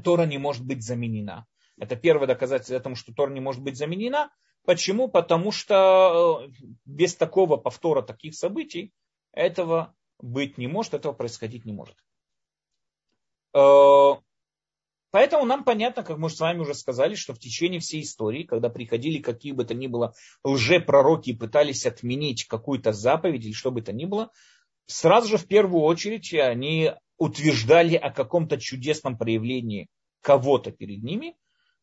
Тора не может быть заменена. Это первое доказательство тому, что Тора не может быть заменена. Почему? Потому что э, без такого повтора таких событий этого быть не может, этого происходить не может. Э, поэтому нам понятно, как мы с вами уже сказали, что в течение всей истории, когда приходили какие бы то ни было лжепророки и пытались отменить какую-то заповедь или что бы то ни было, сразу же в первую очередь они утверждали о каком-то чудесном проявлении кого-то перед ними,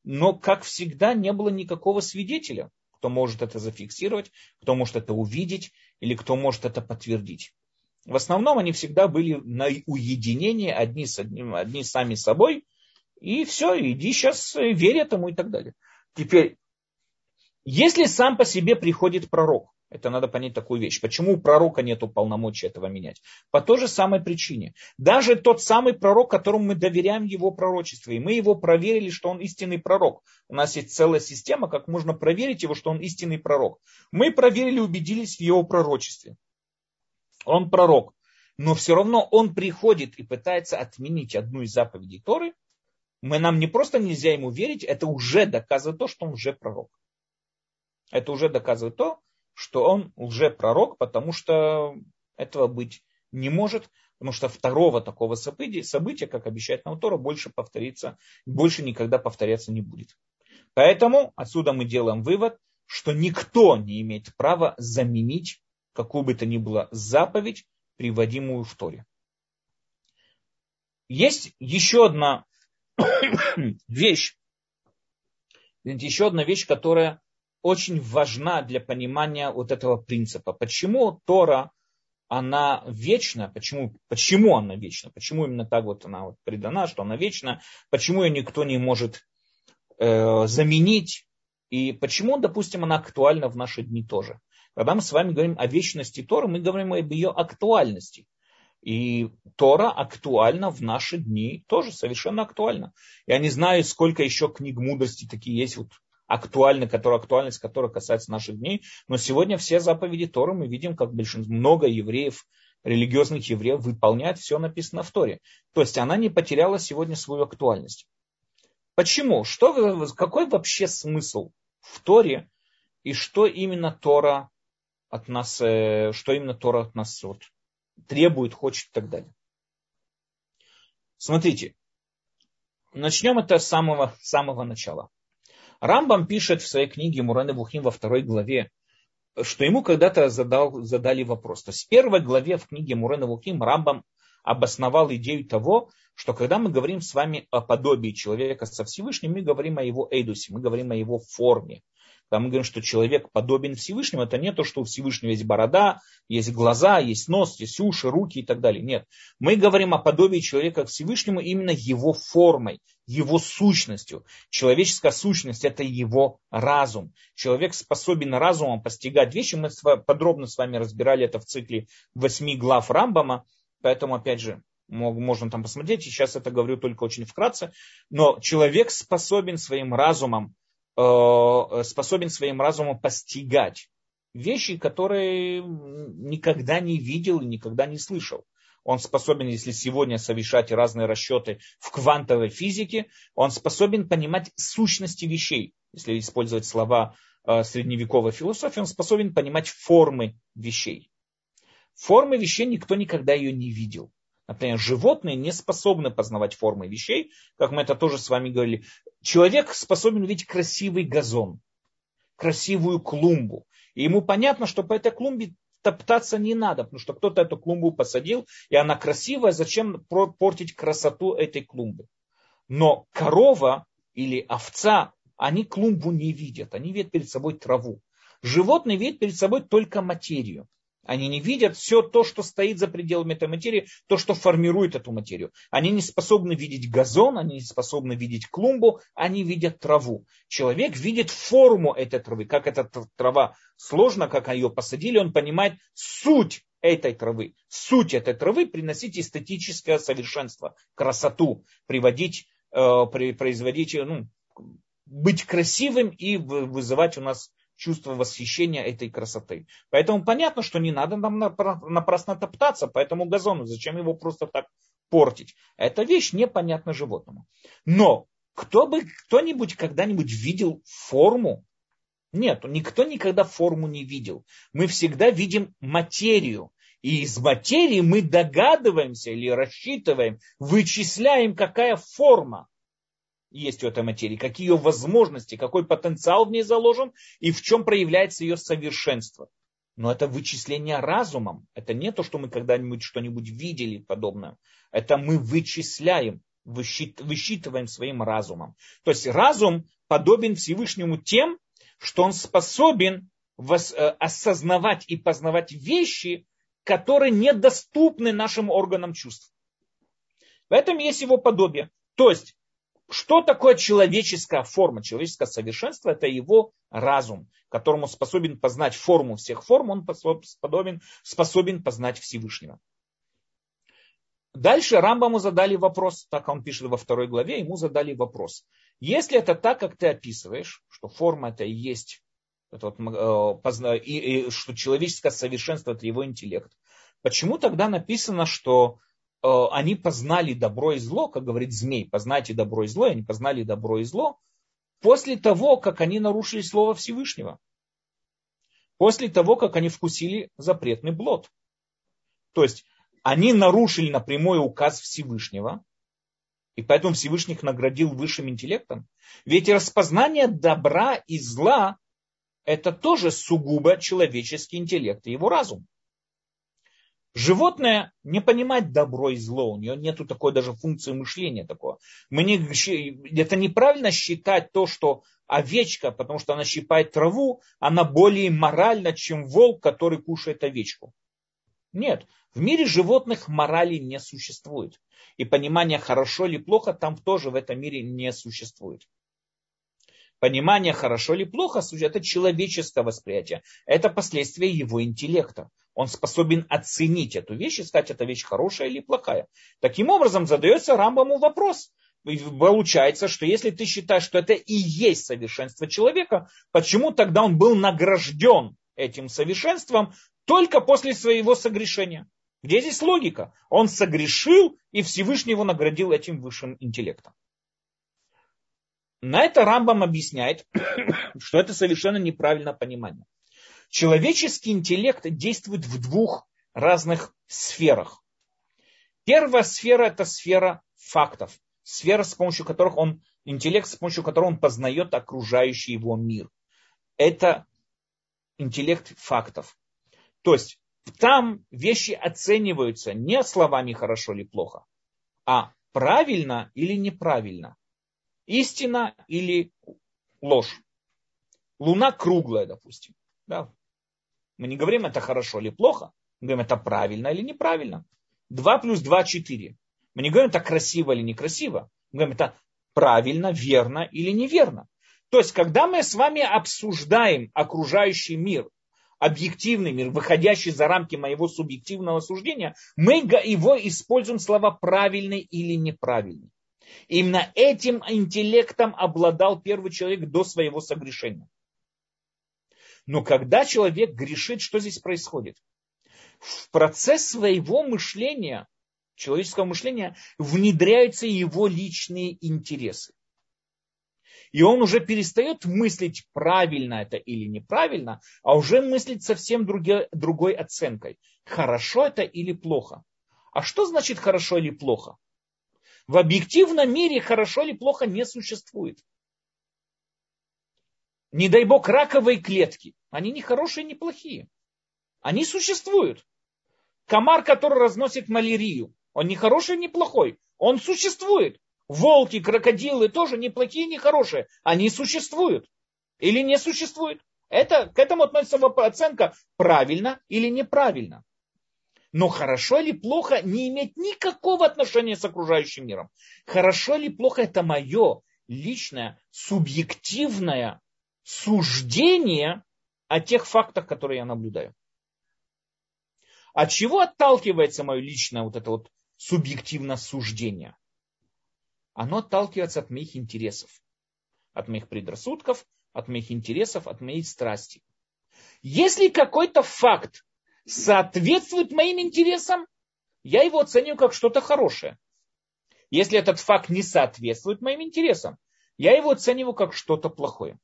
но, как всегда, не было никакого свидетеля, кто может это зафиксировать, кто может это увидеть или кто может это подтвердить. В основном они всегда были на уединении, одни, с одним, одни сами с собой, и все, иди сейчас э, верь этому и так далее. Теперь, если сам по себе приходит пророк, это надо понять такую вещь. Почему у пророка нет полномочий этого менять? По той же самой причине. Даже тот самый пророк, которому мы доверяем его пророчеству, и мы его проверили, что он истинный пророк. У нас есть целая система, как можно проверить его, что он истинный пророк. Мы проверили, убедились в его пророчестве он пророк, но все равно он приходит и пытается отменить одну из заповедей Торы, мы нам не просто нельзя ему верить, это уже доказывает то, что он уже пророк. Это уже доказывает то, что он уже пророк, потому что этого быть не может, потому что второго такого события, события как обещает нам Тора, больше повторится, больше никогда повторяться не будет. Поэтому отсюда мы делаем вывод, что никто не имеет права заменить какую бы то ни было заповедь, приводимую в Торе. Есть еще одна вещь, еще одна вещь, которая очень важна для понимания вот этого принципа. Почему Тора, она вечна, почему, почему она вечна, почему именно так вот она вот предана, что она вечна, почему ее никто не может э, заменить, и почему, допустим, она актуальна в наши дни тоже. Когда мы с вами говорим о вечности Торы, мы говорим об ее актуальности. И Тора актуальна в наши дни, тоже совершенно актуальна. Я не знаю, сколько еще книг мудрости такие есть, вот актуальны, которые, актуальность которая касается наших дней. Но сегодня все заповеди Торы мы видим, как большинство, много евреев, религиозных евреев выполняют все написано в Торе. То есть она не потеряла сегодня свою актуальность. Почему? Что, какой вообще смысл в Торе и что именно Тора от нас, э, что именно Тора от нас вот, требует, хочет и так далее. Смотрите, начнем это с самого, самого начала. Рамбам пишет в своей книге Мураны Бухим во второй главе, что ему когда-то задал, задали вопрос. То есть в первой главе в книге Мурена Вухим Рамбам обосновал идею того, что когда мы говорим с вами о подобии человека со Всевышним, мы говорим о его эйдусе, мы говорим о его форме, когда мы говорим, что человек подобен Всевышнему, это не то, что у Всевышнего есть борода, есть глаза, есть нос, есть уши, руки и так далее. Нет. Мы говорим о подобии человека к Всевышнему именно его формой, его сущностью. Человеческая сущность – это его разум. Человек способен разумом постигать вещи. Мы подробно с вами разбирали это в цикле восьми глав Рамбама. Поэтому, опять же, можно там посмотреть. Сейчас это говорю только очень вкратце. Но человек способен своим разумом способен своим разумом постигать вещи, которые никогда не видел и никогда не слышал. Он способен, если сегодня совершать разные расчеты в квантовой физике, он способен понимать сущности вещей. Если использовать слова э, средневековой философии, он способен понимать формы вещей. Формы вещей никто никогда ее не видел. Например, животные не способны познавать формы вещей, как мы это тоже с вами говорили. Человек способен увидеть красивый газон, красивую клумбу. И ему понятно, что по этой клумбе топтаться не надо, потому что кто-то эту клумбу посадил, и она красивая, зачем портить красоту этой клумбы. Но корова или овца, они клумбу не видят, они видят перед собой траву. Животные видят перед собой только материю. Они не видят все то, что стоит за пределами этой материи, то, что формирует эту материю. Они не способны видеть газон, они не способны видеть клумбу, они видят траву. Человек видит форму этой травы, как эта трава сложна, как ее посадили, он понимает суть этой травы. Суть этой травы приносить эстетическое совершенство, красоту, приводить, э, производить, ну, быть красивым и вызывать у нас чувство восхищения этой красоты. Поэтому понятно, что не надо нам напрасно топтаться по этому газону. Зачем его просто так портить? Эта вещь непонятна животному. Но кто бы, кто-нибудь когда-нибудь видел форму? Нет, никто никогда форму не видел. Мы всегда видим материю. И из материи мы догадываемся или рассчитываем, вычисляем, какая форма есть у этой материи, какие ее возможности, какой потенциал в ней заложен и в чем проявляется ее совершенство. Но это вычисление разумом. Это не то, что мы когда-нибудь что-нибудь видели подобное. Это мы вычисляем, высчитываем своим разумом. То есть разум подобен Всевышнему тем, что он способен э, осознавать и познавать вещи, которые недоступны нашим органам чувств. В этом есть его подобие. То есть что такое человеческая форма? Человеческое совершенство – это его разум, которому способен познать форму всех форм, он способен, способен познать Всевышнего. Дальше Рамбаму задали вопрос, так он пишет во второй главе, ему задали вопрос. Если это так, как ты описываешь, что форма это и есть, это вот, э, и, и, что человеческое совершенство это его интеллект, почему тогда написано, что они познали добро и зло, как говорит змей, познайте добро и зло, и они познали добро и зло, после того, как они нарушили слово Всевышнего. После того, как они вкусили запретный блод. То есть они нарушили напрямую указ Всевышнего, и поэтому Всевышний их наградил высшим интеллектом. Ведь распознание добра и зла – это тоже сугубо человеческий интеллект и его разум. Животное не понимает добро и зло, у нее нет такой даже функции мышления такого. Мы не, это неправильно считать то, что овечка, потому что она щипает траву, она более моральна, чем волк, который кушает овечку. Нет, в мире животных морали не существует. И понимание хорошо или плохо там тоже в этом мире не существует. Понимание хорошо или плохо это человеческое восприятие. Это последствия его интеллекта он способен оценить эту вещь и сказать, эта вещь хорошая или плохая. Таким образом, задается Рамбаму вопрос. Получается, что если ты считаешь, что это и есть совершенство человека, почему тогда он был награжден этим совершенством только после своего согрешения? Где здесь логика? Он согрешил, и Всевышний его наградил этим высшим интеллектом. На это Рамбам объясняет, что это совершенно неправильное понимание. Человеческий интеллект действует в двух разных сферах. Первая сфера – это сфера фактов. Сфера, с помощью которых он, интеллект, с помощью которого он познает окружающий его мир. Это интеллект фактов. То есть там вещи оцениваются не словами хорошо или плохо, а правильно или неправильно. Истина или ложь. Луна круглая, допустим. Да. Мы не говорим, это хорошо или плохо. Мы говорим, это правильно или неправильно. 2 плюс 2 – 4. Мы не говорим, это красиво или некрасиво. Мы говорим, это правильно, верно или неверно. То есть, когда мы с вами обсуждаем окружающий мир, объективный мир, выходящий за рамки моего субъективного суждения, мы его используем слова правильный или неправильный. Именно этим интеллектом обладал первый человек до своего согрешения. Но когда человек грешит, что здесь происходит? В процесс своего мышления, человеческого мышления, внедряются его личные интересы. И он уже перестает мыслить, правильно это или неправильно, а уже мыслит совсем другой, другой оценкой. Хорошо это или плохо. А что значит хорошо или плохо? В объективном мире хорошо или плохо не существует. не дай бог, раковые клетки. Они не хорошие, не плохие. Они существуют. Комар, который разносит малярию, он не хороший, не плохой. Он существует. Волки, крокодилы тоже не плохие, не хорошие. Они существуют. Или не существуют. Это, к этому относится оценка правильно или неправильно. Но хорошо или плохо не имеет никакого отношения с окружающим миром. Хорошо или плохо это мое личное, субъективное суждение о тех фактах, которые я наблюдаю. От чего отталкивается мое личное вот это вот субъективное суждение? Оно отталкивается от моих интересов, от моих предрассудков, от моих интересов, от моей страсти. Если какой-то факт соответствует моим интересам, я его оцениваю как что-то хорошее. Если этот факт не соответствует моим интересам, я его оцениваю как что-то плохое.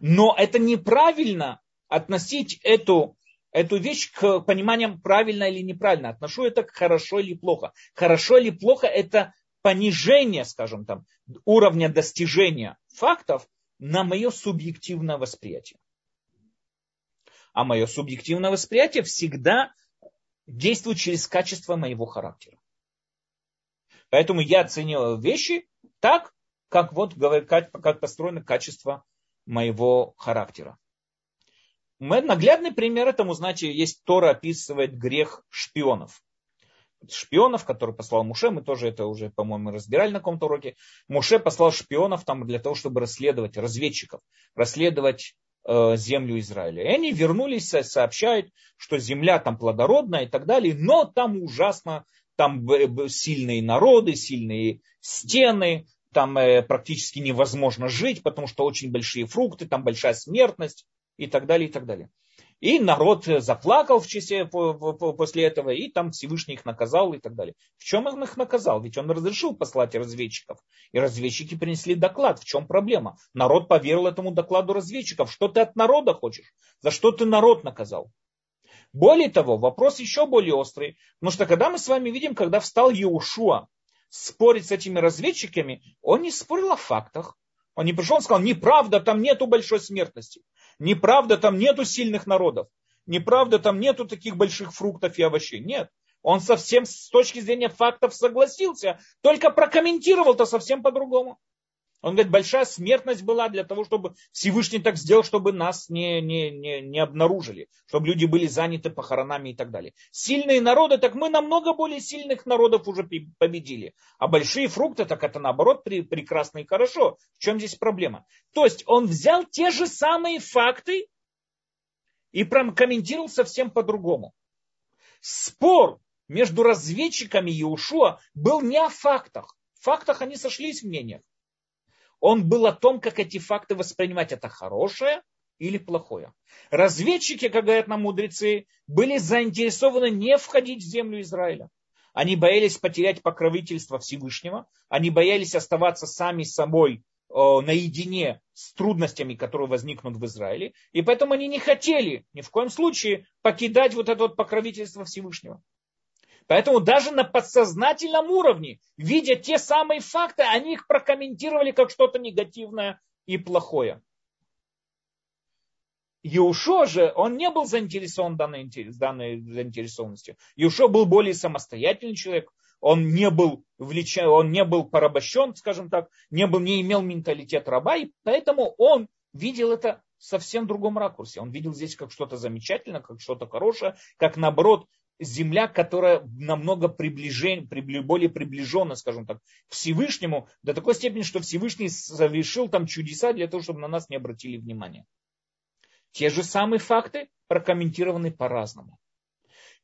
Но это неправильно относить эту, эту вещь к пониманиям правильно или неправильно. Отношу это к хорошо или плохо. Хорошо или плохо это понижение, скажем там, уровня достижения фактов на мое субъективное восприятие. А мое субъективное восприятие всегда действует через качество моего характера. Поэтому я оцениваю вещи так, как вот как построено качество моего характера. Наглядный пример этому, знаете, есть Тора описывает грех шпионов. Шпионов, который послал Муше, мы тоже это уже, по-моему, разбирали на каком-то уроке. Муше послал шпионов там для того, чтобы расследовать, разведчиков, расследовать землю Израиля. И они вернулись, сообщают, что земля там плодородная и так далее, но там ужасно, там сильные народы, сильные стены, там э, практически невозможно жить, потому что очень большие фрукты, там большая смертность и так далее, и так далее. И народ заплакал в числе после этого, и там Всевышний их наказал и так далее. В чем он их наказал? Ведь он разрешил послать разведчиков. И разведчики принесли доклад. В чем проблема? Народ поверил этому докладу разведчиков. Что ты от народа хочешь? За что ты народ наказал? Более того, вопрос еще более острый. Потому что когда мы с вами видим, когда встал Иешуа спорить с этими разведчиками, он не спорил о фактах. Он не пришел и сказал, неправда, там нету большой смертности. Неправда, там нету сильных народов. Неправда, там нету таких больших фруктов и овощей. Нет. Он совсем с точки зрения фактов согласился, только прокомментировал-то совсем по-другому. Он говорит, большая смертность была для того, чтобы Всевышний так сделал, чтобы нас не, не, не, не обнаружили, чтобы люди были заняты похоронами и так далее. Сильные народы, так мы намного более сильных народов уже победили. А большие фрукты, так это наоборот прекрасно и хорошо. В чем здесь проблема? То есть он взял те же самые факты и прокомментировал совсем по-другому. Спор между разведчиками и Ушуа был не о фактах. В фактах они сошлись в мнениях он был о том, как эти факты воспринимать. Это хорошее или плохое. Разведчики, как говорят нам мудрецы, были заинтересованы не входить в землю Израиля. Они боялись потерять покровительство Всевышнего, они боялись оставаться сами собой о, наедине с трудностями, которые возникнут в Израиле, и поэтому они не хотели ни в коем случае покидать вот это вот покровительство Всевышнего. Поэтому даже на подсознательном уровне, видя те самые факты, они их прокомментировали как что-то негативное и плохое. Иушо же, он не был заинтересован данной, данной заинтересованностью. Иушо был более самостоятельный человек, он не был влечен, он не был порабощен, скажем так, не, был, не имел менталитет раба, и поэтому он видел это в совсем другом ракурсе. Он видел здесь как что-то замечательное, как что-то хорошее, как наоборот земля, которая намного приближен, более приближена, скажем так, к Всевышнему, до такой степени, что Всевышний совершил там чудеса для того, чтобы на нас не обратили внимания. Те же самые факты прокомментированы по-разному.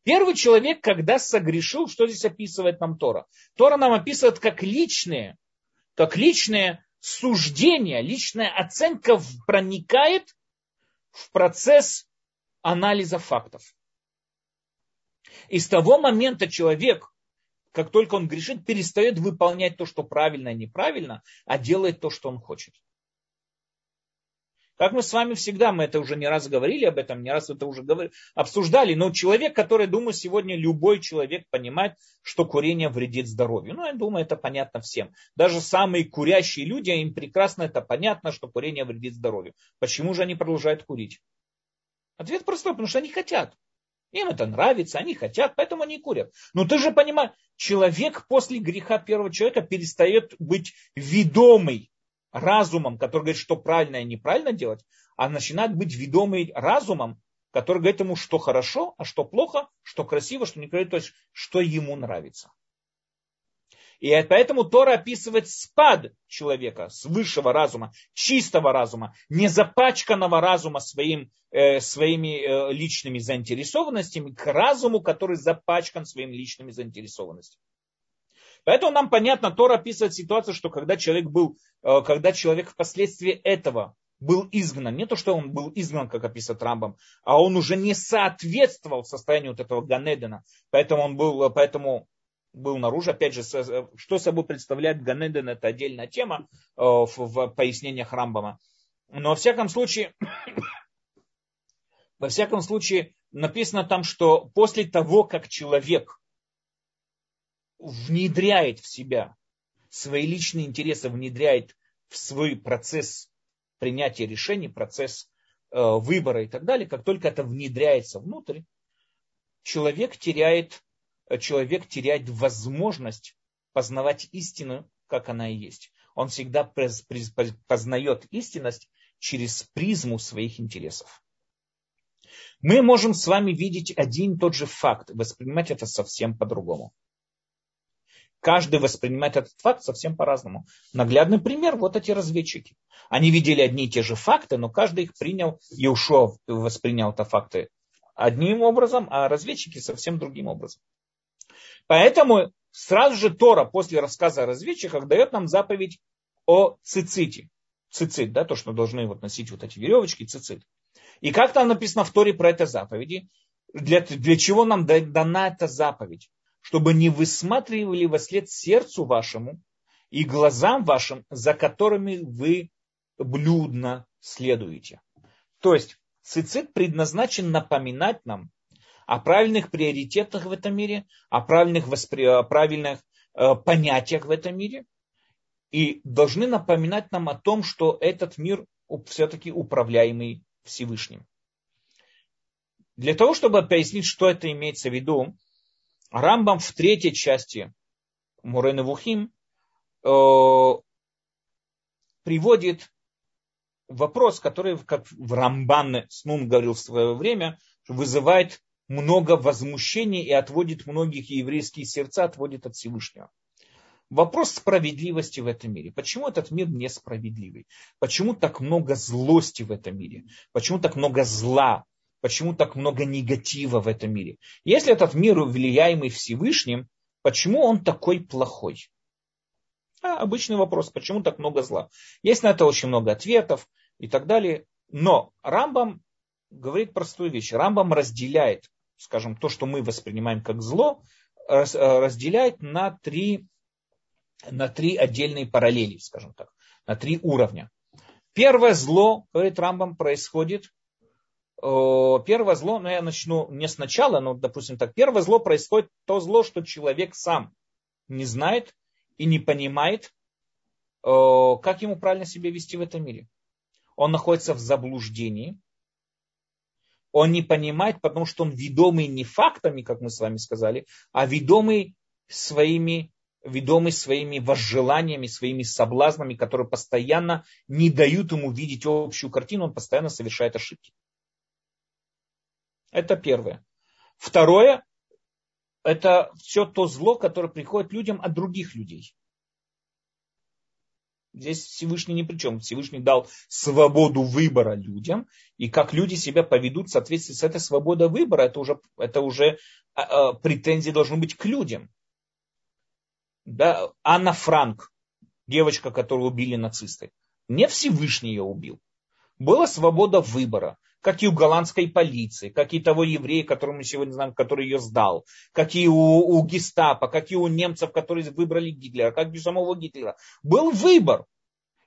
Первый человек, когда согрешил, что здесь описывает нам Тора? Тора нам описывает как личные, как личное суждение, личная оценка проникает в процесс анализа фактов. И с того момента человек, как только он грешит, перестает выполнять то, что правильно и неправильно, а делает то, что он хочет. Как мы с вами всегда, мы это уже не раз говорили об этом, не раз это уже говорили, обсуждали, но человек, который, думаю, сегодня любой человек понимает, что курение вредит здоровью. Ну, я думаю, это понятно всем. Даже самые курящие люди, им прекрасно это понятно, что курение вредит здоровью. Почему же они продолжают курить? Ответ простой, потому что они хотят. Им это нравится, они хотят, поэтому они курят. Но ты же понимаешь, человек после греха первого человека перестает быть ведомый разумом, который говорит, что правильно и неправильно делать, а начинает быть ведомый разумом, который говорит ему, что хорошо, а что плохо, что красиво, что некрасиво, то есть что ему нравится. И поэтому Тора описывает спад человека с высшего разума, чистого разума, не запачканного разума своим, э, своими э, личными заинтересованностями к разуму, который запачкан своими личными заинтересованностями. Поэтому нам понятно, Тора описывает ситуацию, что когда человек был, э, когда человек впоследствии этого был изгнан, не то, что он был изгнан, как описывает Рамбам, а он уже не соответствовал состоянию вот этого Ганедена, поэтому он был, поэтому был наружу. Опять же, э, что собой представляет Ганеден, это отдельная тема э, в пояснениях Рамбама. Но во всяком случае, во всяком случае, написано там, что после того, как человек внедряет в себя свои личные интересы, внедряет в свой процесс принятия решений, процесс э, выбора и так далее, как только это внедряется внутрь, человек теряет, человек теряет возможность познавать истину, как она и есть. Он всегда познает истинность через призму своих интересов. Мы можем с вами видеть один и тот же факт, воспринимать это совсем по-другому каждый воспринимает этот факт совсем по-разному. Наглядный пример, вот эти разведчики. Они видели одни и те же факты, но каждый их принял, и ушел, воспринял это факты одним образом, а разведчики совсем другим образом. Поэтому сразу же Тора после рассказа о разведчиках дает нам заповедь о циците. Цицит, да, то, что должны вот носить вот эти веревочки, цицит. И как там написано в Торе про это заповеди? Для, для чего нам дана эта заповедь? чтобы не высматривали во след сердцу вашему и глазам вашим, за которыми вы блюдно следуете. То есть цицит предназначен напоминать нам о правильных приоритетах в этом мире, о правильных, воспри... о правильных э, понятиях в этом мире. И должны напоминать нам о том, что этот мир все-таки управляемый Всевышним. Для того, чтобы пояснить, что это имеется в виду, Рамбам в третьей части Мурены Вухим э, приводит вопрос, который, как в Рамбане Снун говорил в свое время, вызывает много возмущений и отводит многих еврейские сердца, отводит от Всевышнего. Вопрос справедливости в этом мире. Почему этот мир несправедливый? Почему так много злости в этом мире? Почему так много зла? почему так много негатива в этом мире. Если этот мир влияемый Всевышним, почему он такой плохой? А, обычный вопрос, почему так много зла? Есть на это очень много ответов и так далее. Но Рамбам говорит простую вещь. Рамбам разделяет, скажем, то, что мы воспринимаем как зло, э, разделяет на три, на три отдельные параллели, скажем так, на три уровня. Первое зло, говорит Рамбам, происходит первое зло, ну я начну не сначала, но допустим так, первое зло происходит то зло, что человек сам не знает и не понимает, как ему правильно себя вести в этом мире. Он находится в заблуждении, он не понимает, потому что он ведомый не фактами, как мы с вами сказали, а ведомый своими, ведомый своими возжеланиями, своими соблазнами, которые постоянно не дают ему видеть общую картину, он постоянно совершает ошибки. Это первое. Второе, это все то зло, которое приходит людям от других людей. Здесь Всевышний ни при чем. Всевышний дал свободу выбора людям. И как люди себя поведут в соответствии с этой свободой выбора, это уже, это уже а, а, претензии должны быть к людям. Да, Анна Франк, девочка, которую убили нацисты. Не Всевышний ее убил. Была свобода выбора как и у голландской полиции, как и того еврея, которого мы сегодня знаем, который ее сдал, как и у, у гестапо, как и у немцев, которые выбрали Гитлера, как и у самого Гитлера. Был выбор.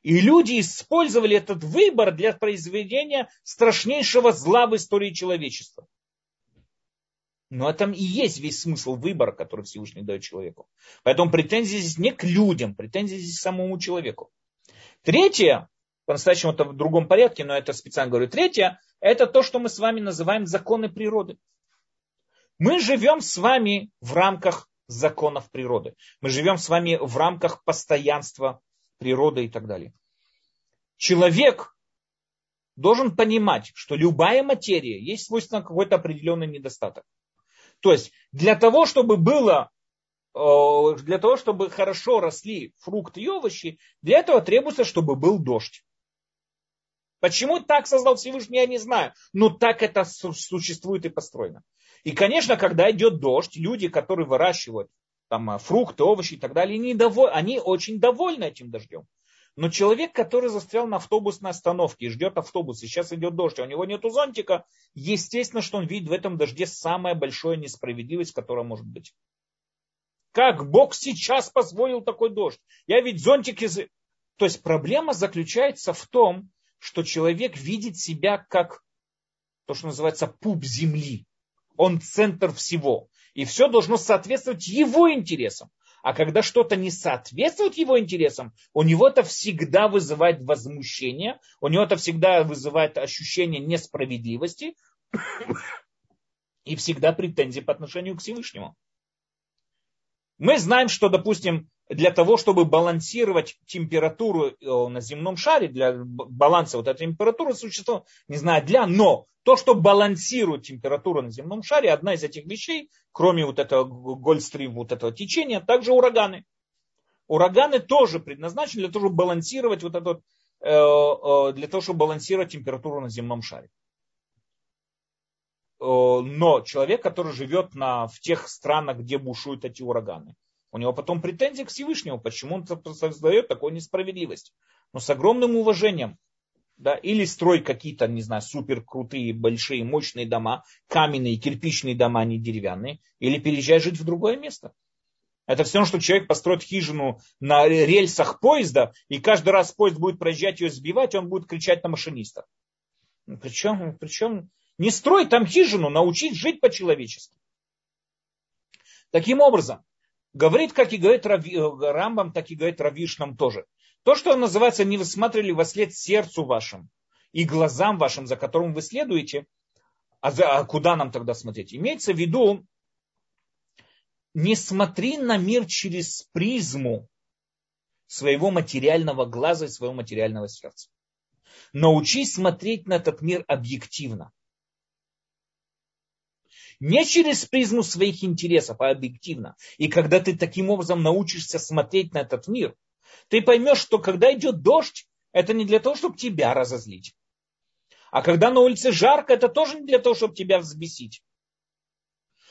И люди использовали этот выбор для произведения страшнейшего зла в истории человечества. Но этом и есть весь смысл выбора, который Всевышний дает человеку. Поэтому претензии здесь не к людям, претензии здесь к самому человеку. Третье, по-настоящему это в другом порядке, но это специально говорю. Третье, это то, что мы с вами называем законы природы. Мы живем с вами в рамках законов природы. Мы живем с вами в рамках постоянства природы и так далее. Человек должен понимать, что любая материя есть свойственно какой-то определенный недостаток. То есть для того, чтобы было э, для того, чтобы хорошо росли фрукты и овощи, для этого требуется, чтобы был дождь. Почему так создал Всевышний, я не знаю. Но так это существует и построено. И, конечно, когда идет дождь, люди, которые выращивают там, э, фрукты, овощи и так далее, они, доволь... они очень довольны этим дождем. Но человек, который застрял на автобусной остановке и ждет автобус, и сейчас идет дождь, а у него нет зонтика, естественно, что он видит в этом дожде самая большая несправедливость, которая может быть. Как Бог сейчас позволил такой дождь? Я ведь зонтик из... То есть проблема заключается в том, что человек видит себя как то, что называется пуп земли. Он центр всего. И все должно соответствовать его интересам. А когда что-то не соответствует его интересам, у него это всегда вызывает возмущение, у него это всегда вызывает ощущение несправедливости и всегда претензии по отношению к Всевышнему. Мы знаем, что, допустим, для того, чтобы балансировать температуру э, на земном шаре, для баланса вот этой температуры существует, не знаю для, но то, что балансирует температуру на земном шаре, одна из этих вещей, кроме вот этого гольстрим, вот этого течения, также ураганы. Ураганы тоже предназначены для того, чтобы балансировать вот этот, э, э, для того, чтобы балансировать температуру на земном шаре. Но человек, который живет на, в тех странах, где бушуют эти ураганы, у него потом претензии к Всевышнему, почему он создает такую несправедливость. Но с огромным уважением. Да, или строить какие-то, не знаю, супер крутые, большие, мощные дома, каменные, кирпичные дома, а не деревянные, или переезжать жить в другое место. Это все равно, что человек построит хижину на рельсах поезда, и каждый раз поезд будет проезжать ее сбивать, и он будет кричать на машиниста. Причем, причем не строй там хижину, научить жить по-человечески. Таким образом, говорит, как и говорит Рави, э, Рамбам, так и говорит Равишнам тоже. То, что называется, не высматривали во след сердцу вашим и глазам вашим, за которым вы следуете, а, за, а куда нам тогда смотреть? Имеется в виду, не смотри на мир через призму своего материального глаза и своего материального сердца. Научись смотреть на этот мир объективно. Не через призму своих интересов, а объективно. И когда ты таким образом научишься смотреть на этот мир, ты поймешь, что когда идет дождь, это не для того, чтобы тебя разозлить. А когда на улице жарко, это тоже не для того, чтобы тебя взбесить.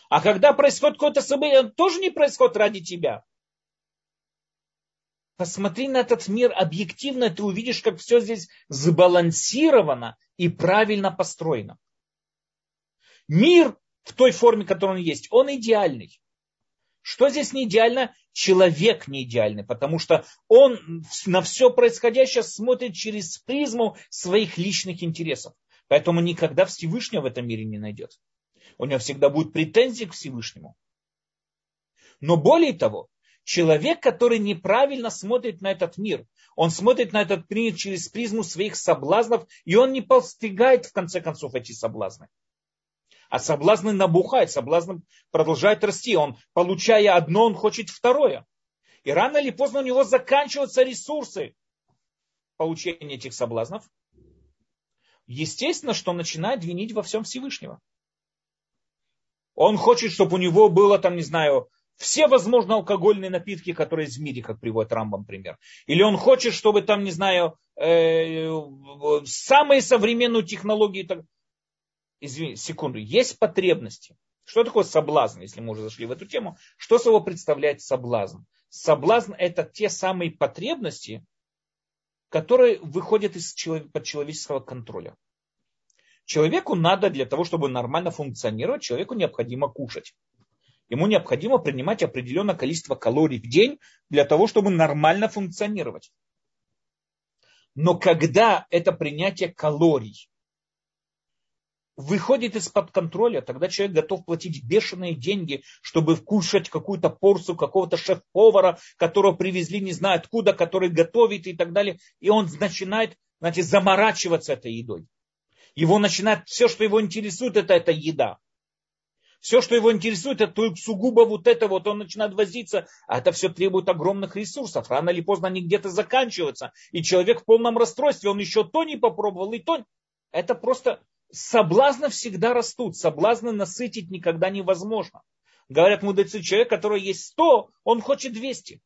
А когда происходит какое-то событие, это тоже не происходит ради тебя. Посмотри на этот мир объективно, ты увидишь, как все здесь сбалансировано и правильно построено. Мир в той форме, которой он есть, он идеальный. Что здесь не идеально? Человек не идеальный, потому что он на все происходящее смотрит через призму своих личных интересов. Поэтому никогда Всевышнего в этом мире не найдет. У него всегда будут претензии к Всевышнему. Но более того, человек, который неправильно смотрит на этот мир, он смотрит на этот мир через призму своих соблазнов, и он не постигает в конце концов эти соблазны. А соблазны набухают, соблазны продолжают расти. Он, получая одно, он хочет второе. И рано или поздно у него заканчиваются ресурсы получения этих соблазнов. Естественно, что он начинает винить во всем Всевышнего. Он хочет, чтобы у него было там, не знаю, все возможные алкогольные напитки, которые есть в мире, как приводит Рамбам пример. Или он хочет, чтобы там, не знаю, э, самые современные технологии извините, секунду, есть потребности. Что такое соблазн, если мы уже зашли в эту тему? Что собой представляет соблазн? Соблазн это те самые потребности, которые выходят из человеческого контроля. Человеку надо для того, чтобы нормально функционировать, человеку необходимо кушать. Ему необходимо принимать определенное количество калорий в день для того, чтобы нормально функционировать. Но когда это принятие калорий выходит из-под контроля, тогда человек готов платить бешеные деньги, чтобы вкушать какую-то порцию какого-то шеф-повара, которого привезли не знаю откуда, который готовит и так далее. И он начинает, знаете, заморачиваться этой едой. Его начинает, все, что его интересует, это эта еда. Все, что его интересует, это только сугубо вот это вот, он начинает возиться, а это все требует огромных ресурсов. Рано или поздно они где-то заканчиваются. И человек в полном расстройстве, он еще то не попробовал, и то. Это просто соблазны всегда растут. Соблазны насытить никогда невозможно. Говорят мудрецы, человек, который есть 100, он хочет 200.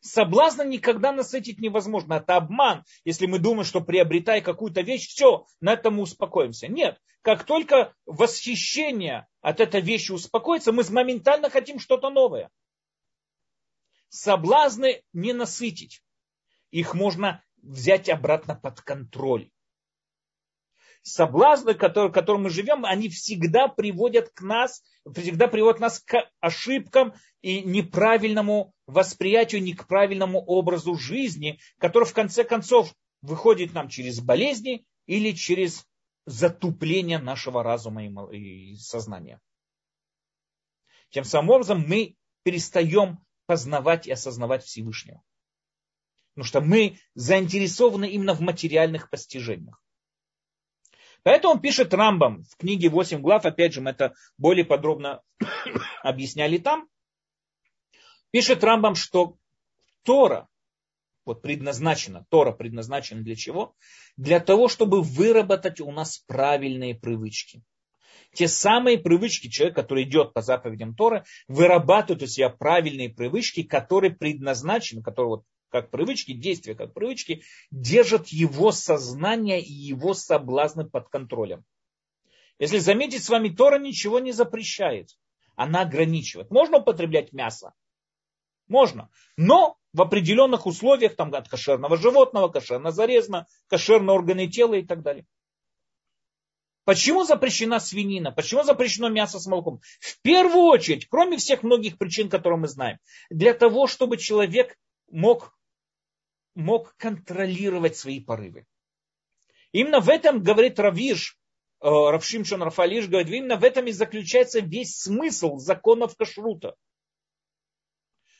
Соблазна никогда насытить невозможно. Это обман, если мы думаем, что приобретая какую-то вещь, все, на этом мы успокоимся. Нет. Как только восхищение от этой вещи успокоится, мы моментально хотим что-то новое. Соблазны не насытить. Их можно взять обратно под контроль соблазны, которые, в которых мы живем, они всегда приводят к нас, всегда приводят нас к ошибкам и неправильному восприятию, не к правильному образу жизни, который в конце концов выходит нам через болезни или через затупление нашего разума и сознания. Тем самым образом мы перестаем познавать и осознавать Всевышнего. Потому что мы заинтересованы именно в материальных постижениях. Поэтому пишет Рамбам в книге 8 глав, опять же, мы это более подробно объясняли там. Пишет Рамбам, что Тора, вот предназначена, Тора предназначена для чего? Для того, чтобы выработать у нас правильные привычки. Те самые привычки, человек, который идет по заповедям Торы, вырабатывает у себя правильные привычки, которые предназначены, которые вот как привычки, действия как привычки, держат его сознание и его соблазны под контролем. Если заметить, с вами Тора ничего не запрещает. Она ограничивает. Можно употреблять мясо? Можно. Но в определенных условиях, там от кошерного животного, кошерно зарезано, кошерные органы тела и так далее. Почему запрещена свинина? Почему запрещено мясо с молоком? В первую очередь, кроме всех многих причин, которые мы знаем, для того, чтобы человек мог мог контролировать свои порывы. Именно в этом, говорит Равиш, э, Равшимшон Рафалиш, говорит, именно в этом и заключается весь смысл законов кашрута.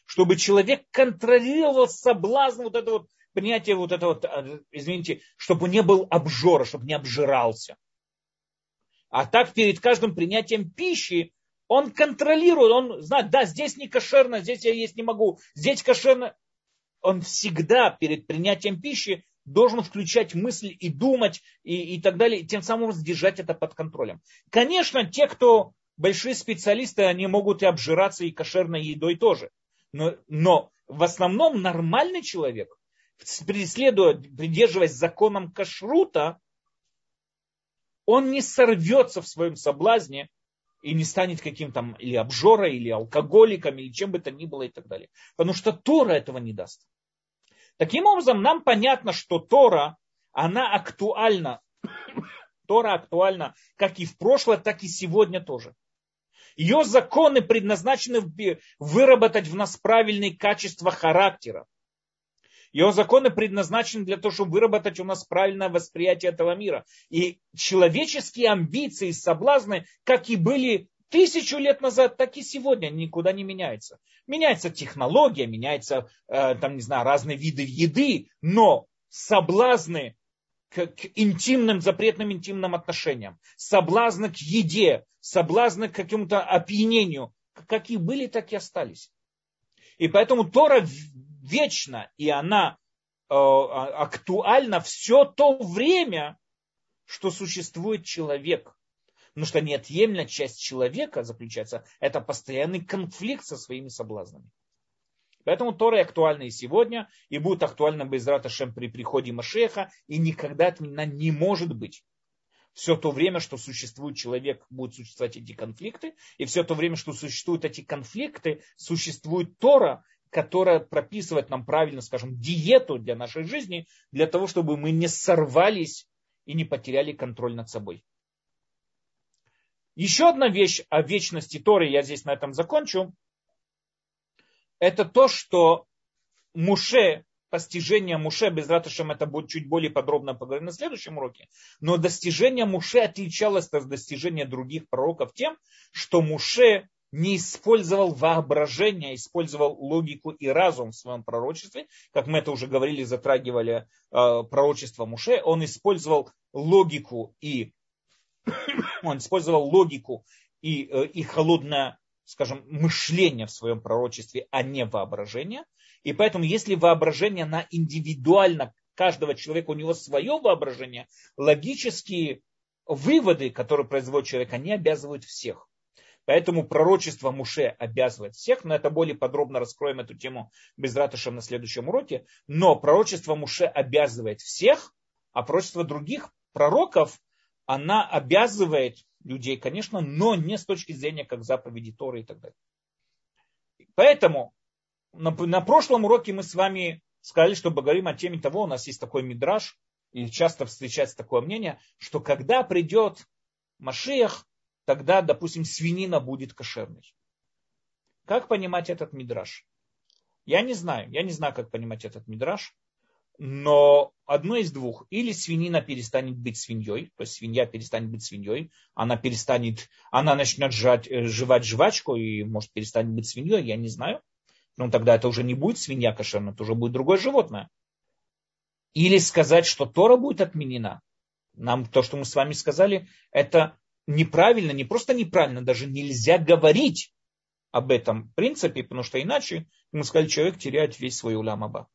Чтобы человек контролировал соблазн, вот это вот принятие вот это вот, э, извините, чтобы не был обжора, чтобы не обжирался. А так перед каждым принятием пищи он контролирует, он знает, да, здесь не кошерно, здесь я есть не могу, здесь кошерно он всегда перед принятием пищи должен включать мысль и думать и, и так далее, и тем самым держать это под контролем. Конечно, те, кто большие специалисты, они могут и обжираться и кошерной едой тоже. Но, но в основном нормальный человек, преследуя, придерживаясь законам кашрута, он не сорвется в своем соблазне и не станет каким-то или обжорой, или алкоголиком, или чем бы то ни было и так далее. Потому что Тора этого не даст. Таким образом, нам понятно, что Тора, она актуальна. Тора актуальна как и в прошлое, так и сегодня тоже. Ее законы предназначены выработать в нас правильные качества характера. Ее законы предназначены для того, чтобы выработать у нас правильное восприятие этого мира. И человеческие амбиции соблазны, как и были тысячу лет назад, так и сегодня никуда не меняется. Меняется технология, меняются, э, там, не знаю, разные виды еды, но соблазны к, к интимным, запретным интимным отношениям, соблазны к еде, соблазны к какому-то опьянению, какие были, так и остались. И поэтому Тора вечна, и она э, а, актуальна все то время, что существует человек. Потому что неотъемлемая часть человека заключается, это постоянный конфликт со своими соблазнами. Поэтому Тора актуальна и сегодня, и будет актуальна без Раташем при приходе Машеха, и никогда отменена не может быть. Все то время, что существует человек, будут существовать эти конфликты, и все то время, что существуют эти конфликты, существует Тора, которая прописывает нам правильно, скажем, диету для нашей жизни, для того, чтобы мы не сорвались и не потеряли контроль над собой. Еще одна вещь о вечности Торы, я здесь на этом закончу, это то, что Муше, постижение Муше, без Раташем это будет чуть более подробно поговорим на следующем уроке, но достижение Муше отличалось от достижения других пророков тем, что Муше не использовал воображение, использовал логику и разум в своем пророчестве, как мы это уже говорили, затрагивали э, пророчество Муше, он использовал логику и он использовал логику и, э, и холодное, скажем, мышление в своем пророчестве, а не воображение. И поэтому, если воображение на индивидуально каждого человека, у него свое воображение, логические выводы, которые производит человек, они обязывают всех. Поэтому пророчество Муше обязывает всех, но это более подробно раскроем эту тему без ратышем на следующем уроке. Но пророчество Муше обязывает всех, а пророчество других пророков, она обязывает людей, конечно, но не с точки зрения как заповеди Торы и так далее. Поэтому на, на прошлом уроке мы с вами сказали, что поговорим о теме того, у нас есть такой мидраж, и часто встречается такое мнение, что когда придет Машиях, тогда, допустим, свинина будет кошерной. Как понимать этот мидраж? Я не знаю. Я не знаю, как понимать этот мидраж. Но одно из двух. Или свинина перестанет быть свиньей, то есть свинья перестанет быть свиньей, она перестанет, она начнет жать, э, жевать жвачку и может перестанет быть свиньей, я не знаю. Но тогда это уже не будет свинья кошерная, это уже будет другое животное. Или сказать, что Тора будет отменена. Нам то, что мы с вами сказали, это неправильно, не просто неправильно, даже нельзя говорить об этом принципе, потому что иначе, мы сказали, человек теряет весь свой улям аба.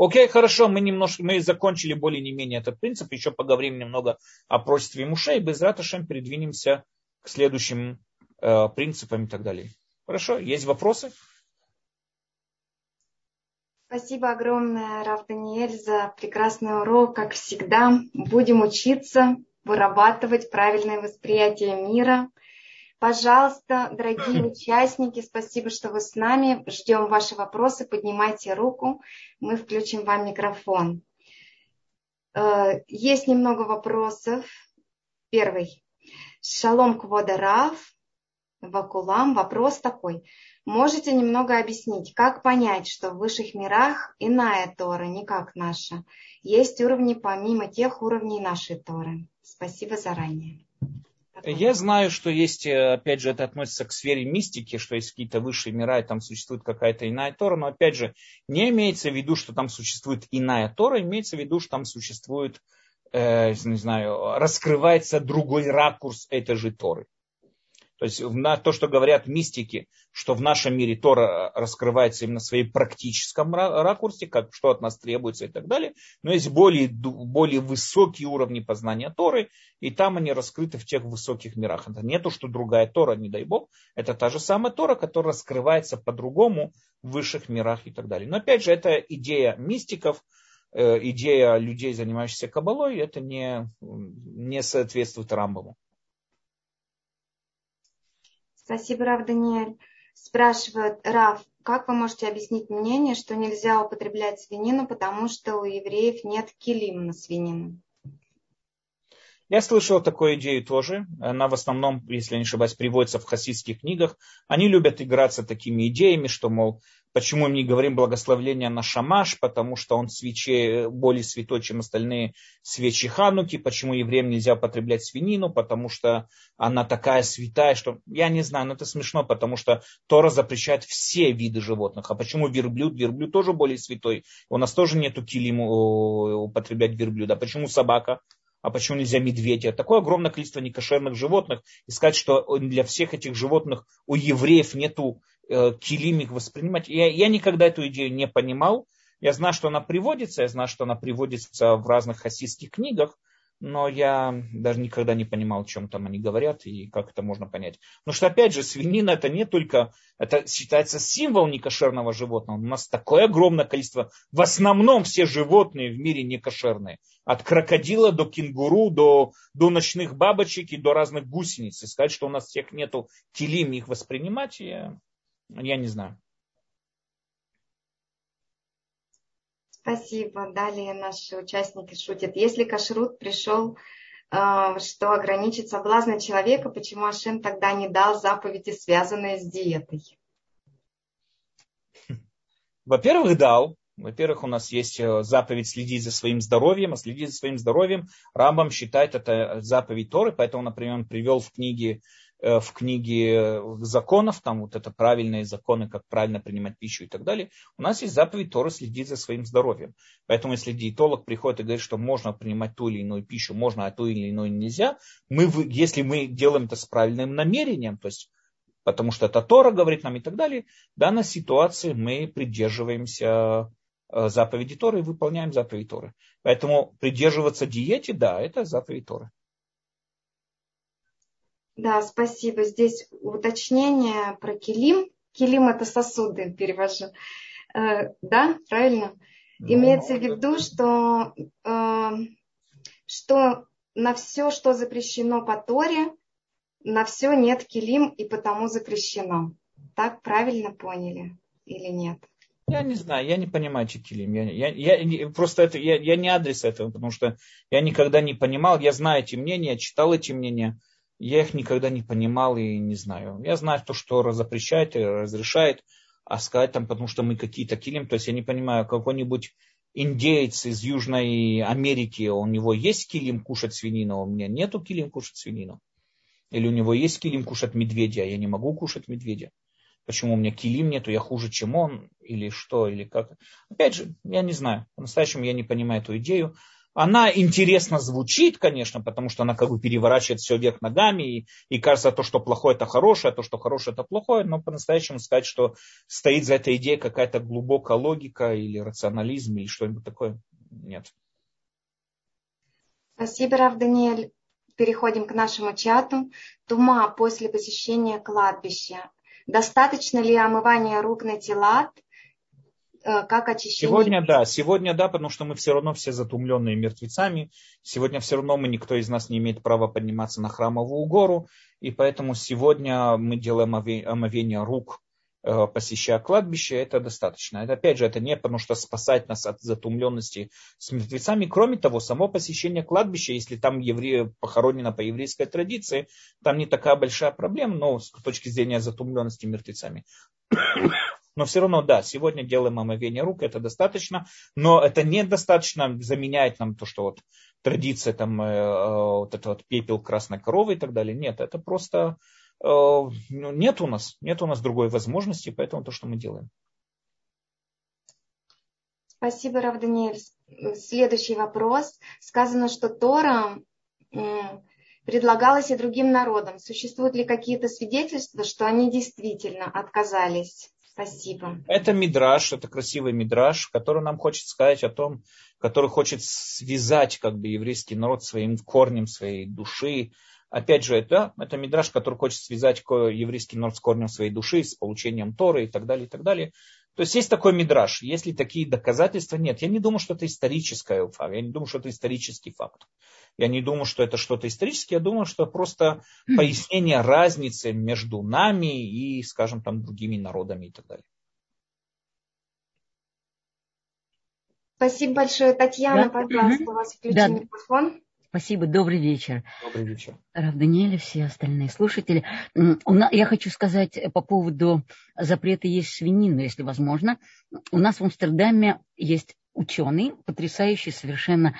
Окей, хорошо, мы немножко, мы закончили более не менее этот принцип, еще поговорим немного о прочестве мушей, и без раташем передвинемся к следующим э, принципам и так далее. Хорошо, есть вопросы? Спасибо огромное, Раф Даниэль, за прекрасный урок, как всегда. Будем учиться, вырабатывать правильное восприятие мира. Пожалуйста, дорогие участники, спасибо, что вы с нами. Ждем ваши вопросы. Поднимайте руку, мы включим вам микрофон. Э, есть немного вопросов. Первый. Шалом Квода Вакулам. Вопрос такой. Можете немного объяснить, как понять, что в высших мирах иная Тора, не как наша? Есть уровни помимо тех уровней нашей Торы. Спасибо заранее. Я знаю, что есть, э, опять же, это относится к сфере мистики, что есть какие-то высшие мира, и там существует какая-то иная Тора, но опять же, не имеется в виду, что там существует иная Тора, имеется в виду, что там существует, э, не знаю, раскрывается другой ракурс этой же Торы. То есть на то, что говорят мистики, что в нашем мире Тора раскрывается именно в своем практическом ракурсе, как, что от нас требуется и так далее. Но есть более, более высокие уровни познания Торы, и там они раскрыты в тех высоких мирах. Это не то, что другая Тора, не дай Бог, это та же самая Тора, которая раскрывается по-другому в высших мирах и так далее. Но опять же, это идея мистиков, э, идея людей, занимающихся кабалой, это не, не соответствует Рамбаму. Спасибо, Рав Даниэль. Спрашивает Рав, как вы можете объяснить мнение, что нельзя употреблять свинину, потому что у евреев нет килим на свинину? Я слышал такую идею тоже. Она в основном, если не ошибаюсь, приводится в хасидских книгах. Они любят играться такими идеями, что, мол, Почему мы не говорим благословление на шамаш? Потому что он свече более святой, чем остальные свечи хануки. Почему евреям нельзя употреблять свинину? Потому что она такая святая, что... Я не знаю, но это смешно, потому что Тора запрещает все виды животных. А почему верблюд? Верблюд тоже более святой. У нас тоже нету килим употреблять верблюда. Почему собака? А почему нельзя медведя? Такое огромное количество некошерных животных. И сказать, что для всех этих животных у евреев нету Э, килимик воспринимать. Я, я никогда эту идею не понимал. Я знаю, что она приводится, я знаю, что она приводится в разных хасидских книгах, но я даже никогда не понимал, о чем там они говорят и как это можно понять. Потому что, опять же, свинина это не только, это считается символ некошерного животного. У нас такое огромное количество, в основном все животные в мире некошерные. От крокодила до кенгуру, до, до ночных бабочек и до разных гусениц. И сказать, что у нас всех нету телим их воспринимать, я я не знаю. Спасибо. Далее наши участники шутят. Если кашрут пришел, э, что ограничит соблазны человека, почему Ашем тогда не дал заповеди, связанные с диетой? Во-первых, дал. Во-первых, у нас есть э, заповедь следить за своим здоровьем, а следить за своим здоровьем Рамбам считает это заповедь Торы, поэтому, например, он привел в книге в книге законов, там вот это правильные законы, как правильно принимать пищу и так далее, у нас есть заповедь Торы следить за своим здоровьем. Поэтому если диетолог приходит и говорит, что можно принимать ту или иную пищу, можно, а ту или иную нельзя, мы, если мы делаем это с правильным намерением, то есть потому что это Тора говорит нам и так далее, в данной ситуации мы придерживаемся Э, заповеди Торы и выполняем заповеди Торы. Поэтому придерживаться диете, да, это заповедь Торы. Да, спасибо. Здесь уточнение про килим. Килим это сосуды, перевожу. Э, да, правильно? Ну, Имеется в виду, что, э, что на все, что запрещено по Торе, на все нет килим и потому запрещено. Так правильно поняли или нет? Я не знаю, я не понимаю Чекилим. Я, я, я, просто это, я, я не адрес этого, потому что я никогда не понимал. Я знаю эти мнения, читал эти мнения. Я их никогда не понимал и не знаю. Я знаю то, что запрещает и разрешает, а сказать там, потому что мы какие-то килим, то есть я не понимаю, какой-нибудь индеец из Южной Америки, у него есть килим кушать свинину, а у меня нету килим кушать свинину. Или у него есть килим кушать медведя, а я не могу кушать медведя почему у меня килим нету, я хуже, чем он, или что, или как. Опять же, я не знаю, по-настоящему я не понимаю эту идею. Она интересно звучит, конечно, потому что она как бы переворачивает все вверх ногами, и, и кажется, то, что плохое, это хорошее, а то, что хорошее, это плохое, но по-настоящему сказать, что стоит за этой идеей какая-то глубокая логика или рационализм, или что-нибудь такое, нет. Спасибо, Рав Даниэль. Переходим к нашему чату. Тума после посещения кладбища Достаточно ли омывания рук на тела, э, как очищение? Сегодня да, сегодня да, потому что мы все равно все затумленные мертвецами. Сегодня все равно мы, никто из нас не имеет права подниматься на храмовую гору. И поэтому сегодня мы делаем омовение рук Э, посещая кладбище, это достаточно. Это, опять же, это не потому что спасать нас от затумленности с мертвецами. Кроме того, само посещение кладбища, если там евреи похоронено по еврейской традиции, там не такая большая проблема, но с точки зрения затумленности мертвецами. Но все равно, да, сегодня делаем омовение рук, это достаточно, но это недостаточно заменяет нам то, что вот традиция, там, э, э, вот это вот пепел красной коровы и так далее. Нет, это просто Э, ну, нет у нас, нет у нас другой возможности, поэтому то, что мы делаем. Спасибо, Рав Даниэль. Следующий вопрос. Сказано, что Тора предлагалась и другим народам. Существуют ли какие-то свидетельства, что они действительно отказались? Спасибо. Это мидраж, это красивый мидраж, который нам хочет сказать о том, который хочет связать как бы еврейский народ своим корнем своей души, Опять же, это, это мидраж, который хочет связать еврейский народ с корнем своей души, с получением Торы и так далее, и так далее. То есть есть такой мидраж. Если такие доказательства нет, я не думаю, что это историческая факт. Я не думаю, что это исторический факт. Я не думаю, что это что-то историческое. Я думаю, что просто пояснение разницы между нами и, скажем, там, другими народами и так далее. Спасибо большое, Татьяна. Да. Пожалуйста, у вас включен да. микрофон. Спасибо, добрый вечер. Добрый вечер. Рав Даниэль, все остальные слушатели. Я хочу сказать по поводу запрета есть свинину, если возможно. У нас в Амстердаме есть ученый, потрясающий совершенно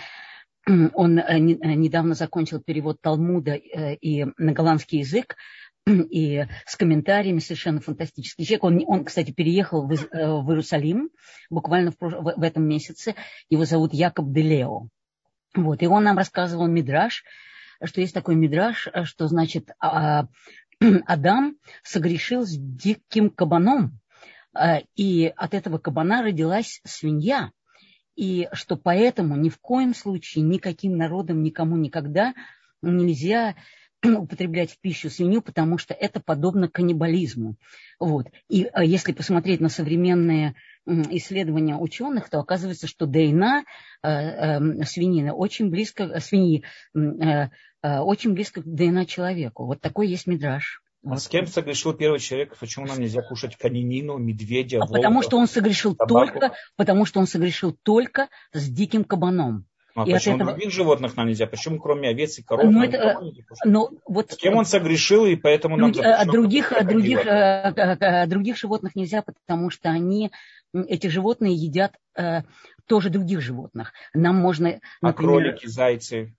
он э, э, недавно закончил перевод Талмуда э, и на голландский язык, и с комментариями совершенно фантастический человек. Он, он кстати, переехал в, в Иерусалим буквально в, в этом месяце. Его зовут Якоб Делео. Вот, и он нам рассказывал Мидраш, что есть такой Мидраш, что, значит, а, Адам согрешил с диким кабаном, а, и от этого кабана родилась свинья, и что поэтому ни в коем случае никаким народом никому никогда нельзя употреблять в пищу свинью, потому что это подобно каннибализму. Вот. И а, если посмотреть на современные исследования ученых, то оказывается, что ДНК э, э, свинины очень близко, э, свиньи, очень близко к ДНК человеку. Вот такой есть мидраж. А с кем согрешил первый человек? Почему нам нельзя кушать конинину, медведя, а волка, потому что он согрешил собаку? только, потому что он согрешил только с диким кабаном. А и почему этого... других животных нам нельзя? Почему кроме овец и коров? Ну, это, но вот, С кем он согрешил, и поэтому нам... Друг, а других, а других, а, других животных нельзя, потому что они эти животные едят э, тоже других животных. Нам можно, а например... А кролики, зайцы?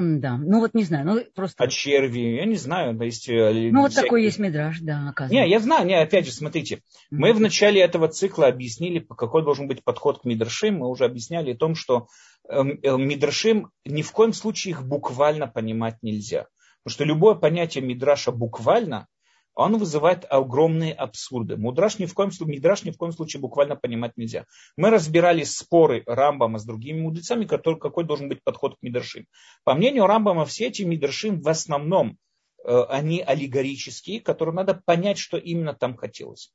Да, ну вот не знаю, ну просто... А черви, я не знаю, то есть... Э, ну вот такой есть мидраж, да, оказывается. Не, я знаю, не, опять же, смотрите, mm-hmm. мы в начале этого цикла объяснили, какой должен быть подход к мидрашим, мы уже объясняли о том, что э, э, мидрашим ни в коем случае их буквально понимать нельзя. Потому что любое понятие мидраша буквально, он вызывает огромные абсурды. Мудраш ни в коем случае, мидраш ни в коем случае буквально понимать нельзя. Мы разбирали споры Рамбама с другими мудрецами, который, какой должен быть подход к мидрашим. По мнению Рамбама, все эти мидрашим в основном э, они аллегорические, которые надо понять, что именно там хотелось.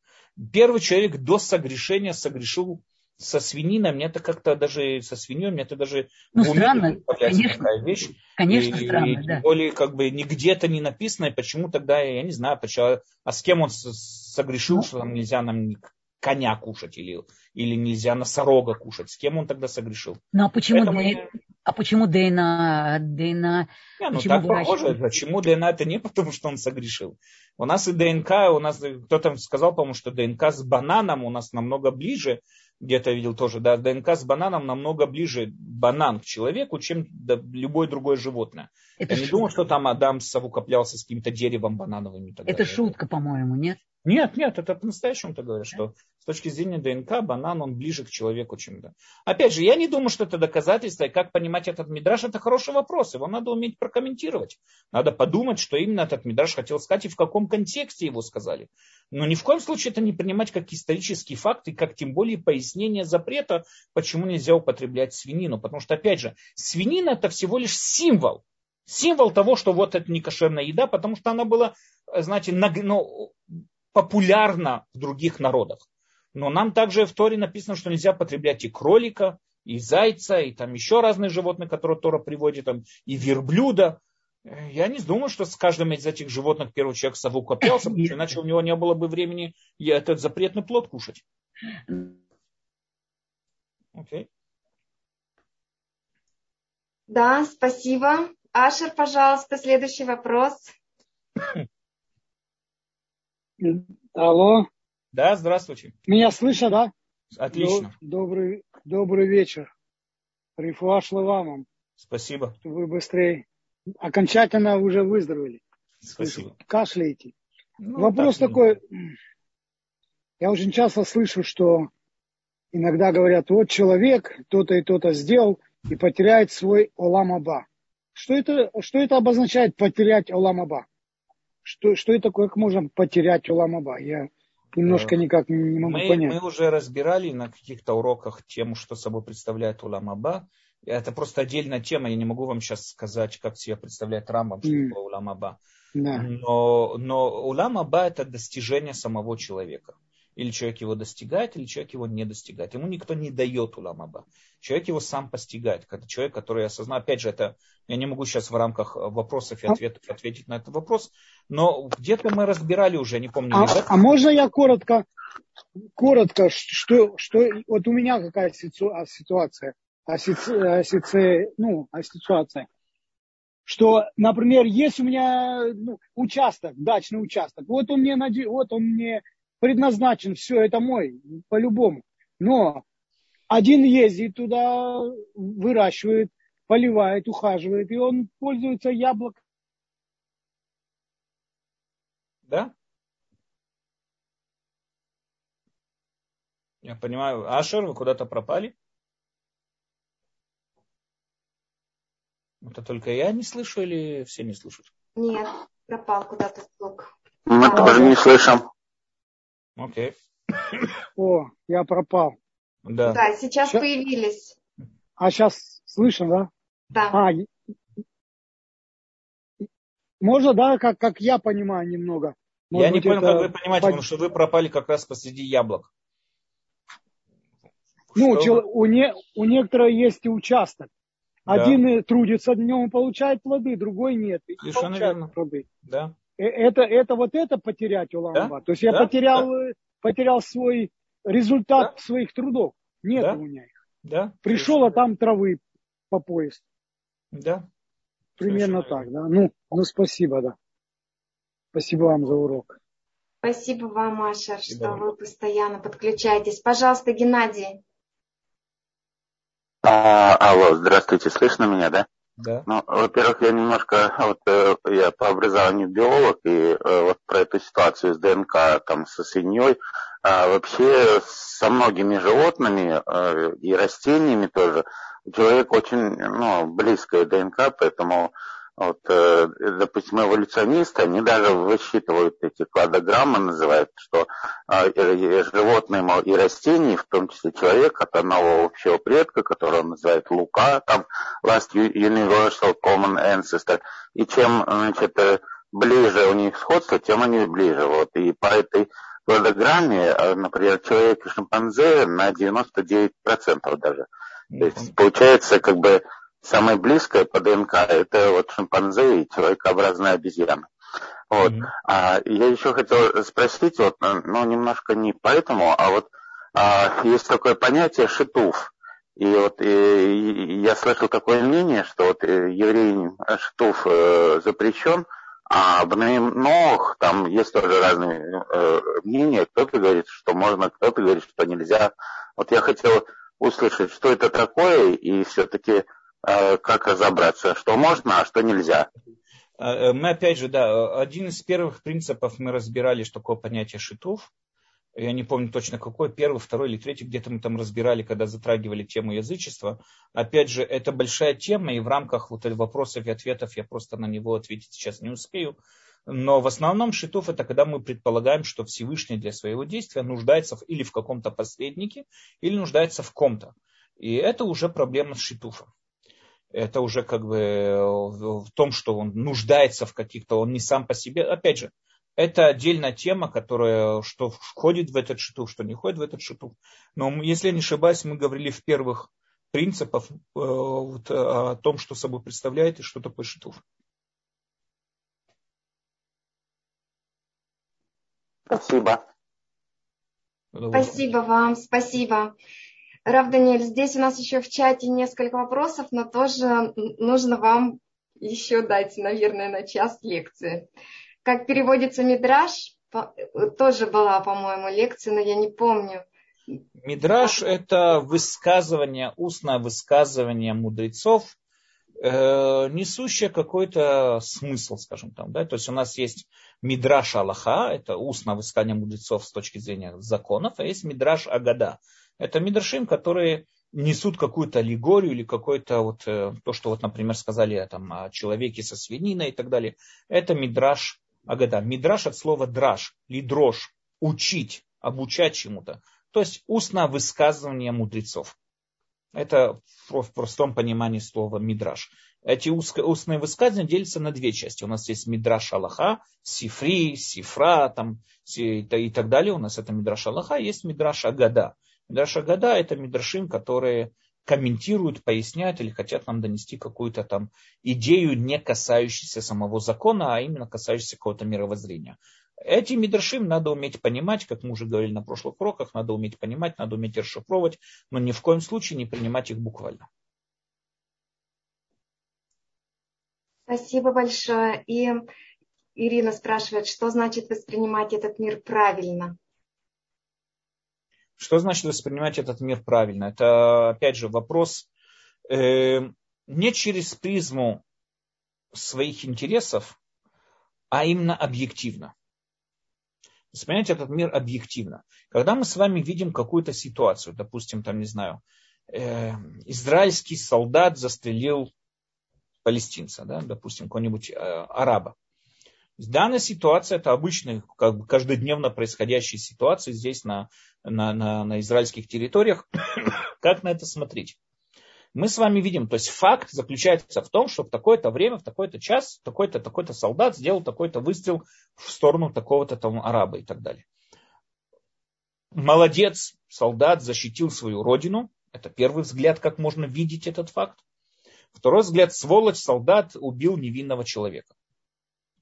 Первый человек до согрешения согрешил со свининой, мне это как-то даже со свиньей, мне это даже ну, странно, конечно, такая вещь. Конечно, и, странно, и, да. более как бы нигде-то не написано, и почему тогда, я не знаю, почему, а с кем он согрешил, ну, что там нельзя нам коня кушать или, или нельзя носорога кушать. С кем он тогда согрешил? Ну а почему, Поэтому... Дэй, а почему Дэйна, Дэйна не, ну так похоже. Почему ДНК это не потому, что он согрешил. У нас и ДНК, у нас кто-то сказал, по-моему, что ДНК с бананом у нас намного ближе, где-то видел тоже, да, ДНК с бананом намного ближе банан к человеку, чем любое другое животное. Это Я шутка. не думаю, что там Адам совокоплялся с каким-то деревом банановым. это далее. шутка, по-моему, нет? Нет, нет, это по-настоящему то говорят, что с точки зрения ДНК банан, он ближе к человеку, чем да. Опять же, я не думаю, что это доказательство, и как понимать этот мидраж, это хороший вопрос, его надо уметь прокомментировать. Надо подумать, что именно этот мидраж хотел сказать и в каком контексте его сказали. Но ни в коем случае это не принимать как исторический факт, и как тем более пояснение запрета, почему нельзя употреблять свинину. Потому что, опять же, свинина это всего лишь символ. Символ того, что вот это не кошерная еда, потому что она была, знаете, ну, популярна в других народах. Но нам также в Торе написано, что нельзя потреблять и кролика, и зайца, и там еще разные животные, которые Тора приводит, там, и верблюда. Я не думаю, что с каждым из этих животных первый человек совокупился, потому что иначе у него не было бы времени этот запретный плод кушать. Okay. Да, спасибо. Ашер, пожалуйста, следующий вопрос. Алло. Да, здравствуйте. Меня слышно, да? Отлично. Добрый, добрый вечер. Рифуа вам. Спасибо. Вы быстрее окончательно уже выздоровели. Спасибо. Кашляете. Ну, Вопрос так, такой. Я очень часто слышу, что иногда говорят, вот человек то-то и то-то сделал и потеряет свой Оламаба. Что это, что это обозначает потерять Оламаба? Что, что это такое, как можно потерять Уламаба? Я немножко э, никак не могу мы, понять. Мы уже разбирали на каких-то уроках тему, что собой представляет Уламаба. Это просто отдельная тема, я не могу вам сейчас сказать, как себе представляет Рамбам, что mm. такое Уламаба. Да. Но, но Уламаба это достижение самого человека. Или человек его достигает, или человек его не достигает. Ему никто не дает уламаба. Человек его сам постигает. Это человек, который осознал. Опять же, это я не могу сейчас в рамках вопросов и а ответов ответить на этот вопрос. Но где-то мы разбирали уже, не помню. А, а можно я коротко, коротко, что, что вот у меня какая а, ситуация, ситуация, ну, ситуация, что, например, есть у меня ну, участок, дачный участок, вот он мне, вот он мне предназначен, все это мой, по-любому. Но один ездит туда, выращивает, поливает, ухаживает, и он пользуется яблоком. Да? Я понимаю. Ашер, вы куда-то пропали? Это только я не слышу или все не слышат? Нет, пропал куда-то звук. Мы тоже не слышим. Окей. О, я пропал. Да. Да, сейчас, сейчас появились. А сейчас слышно, да? Да. А, можно, да, как, как я понимаю немного. Может я не понял, как вы понимаете, под... потому что вы пропали как раз посреди яблок. Ну, что? у, не, у некоторых есть и участок. Да. Один трудится днем и получает плоды, другой нет. И Совершенно верно. Плоды. Да. Э, это, это вот это потерять Уламаба. Да? То есть я да? потерял, да. потерял свой результат да? своих трудов. Нет да? у меня их. Да? Пришел, а там травы по пояс. Да. Примерно Совершенно так, да. Ну, ну, спасибо, да. Спасибо вам за урок. Спасибо вам, Маша, Спасибо. что вы постоянно подключаетесь. Пожалуйста, Геннадий. А, алло, здравствуйте, слышно меня, да? Да. Ну, во-первых, я немножко, вот э, я по образованию биолог, и э, вот про эту ситуацию с ДНК там со свиньей, а вообще со многими животными э, и растениями тоже, человек очень, ну, близкая ДНК, поэтому вот, э, допустим, эволюционисты, они даже высчитывают эти кладограммы, называют, что э, животные и растения, в том числе человек, от одного общего предка, которого он называет Лука, там Last Universal Common Ancestor. И чем, значит, э, ближе у них сходство, тем они ближе. Вот. И по этой кладограмме, например, человек и шимпанзе на 99% даже. То есть получается как бы Самое близкое по ДНК это вот шимпанзе и человекообразная обезьяна. Вот. Mm-hmm. А, я еще хотел спросить, вот, ну, немножко не поэтому, а вот а, есть такое понятие шитуф. И вот и, и я слышал такое мнение, что вот э, еврей шитуф э, запрещен, а в Нох там есть тоже разные э, мнения. Кто-то говорит, что можно, кто-то говорит, что нельзя. Вот я хотел услышать, что это такое, и все-таки как разобраться, что можно, а что нельзя. Э, мы опять же, да, один из первых принципов мы разбирали, что такое понятие шитов. Я не помню точно какой, первый, второй или третий, где-то мы там разбирали, когда затрагивали тему язычества. Опять же, это большая тема, и в рамках вот вопросов и ответов я просто на него ответить сейчас не успею. Но в основном шитов это когда мы предполагаем, что Всевышний для своего действия нуждается или в каком-то посреднике, или нуждается в ком-то. И это уже проблема с шитуфом это уже как бы э, в том, что он нуждается в каких-то, он не сам по себе. Опять же, это отдельная тема, которая что входит в этот шитуф, что не входит в этот шитуф. Но если я не ошибаюсь, мы говорили в первых принципах э, вот, о том, что собой представляет и что такое шитуф. Спасибо. Спасибо вам, спасибо. Рав Даниэль, здесь у нас еще в чате несколько вопросов, но тоже нужно вам еще дать, наверное, на час лекции. Как переводится мидраж, тоже была, по-моему, лекция, но я не помню. Мидраж – это высказывание, устное высказывание мудрецов, э, несущее какой-то смысл, скажем там. Да? То есть у нас есть мидраш Аллаха, это устное высказывание мудрецов с точки зрения законов, а есть мидраш Агада – это мидрашим, которые несут какую-то аллегорию или какое-то вот э, то, что вот, например, сказали там, о человеке со свининой и так далее. Это мидраш агада. Мидраш от слова драж, лидрош, учить, обучать чему-то. То есть устное высказывание мудрецов. Это в простом понимании слова мидраш. Эти устные высказывания делятся на две части. У нас есть мидраш Аллаха, сифри, сифра там, и так далее. У нас это мидраш Аллаха, есть мидраш Агада. Мидраша Гада это мидрашим, которые комментируют, поясняют или хотят нам донести какую-то там идею, не касающуюся самого закона, а именно касающуюся какого-то мировоззрения. Эти мидрашим надо уметь понимать, как мы уже говорили на прошлых уроках, надо уметь понимать, надо уметь расшифровывать, но ни в коем случае не принимать их буквально. Спасибо большое. И Ирина спрашивает, что значит воспринимать этот мир правильно? Что значит воспринимать этот мир правильно? Это, опять же, вопрос э, не через призму своих интересов, а именно объективно. Воспринимать этот мир объективно. Когда мы с вами видим какую-то ситуацию, допустим, там, не знаю, э, израильский солдат застрелил палестинца, да, допустим, какого-нибудь э, араба. Данная ситуация это обычная, как бы каждодневно происходящая ситуация здесь на, на, на, на израильских территориях. как на это смотреть? Мы с вами видим, то есть факт заключается в том, что в такое-то время, в такой-то час, такой-то такой-то солдат сделал такой-то выстрел в сторону такого-то там араба и так далее. Молодец, солдат защитил свою родину. Это первый взгляд, как можно видеть этот факт. Второй взгляд, сволочь, солдат убил невинного человека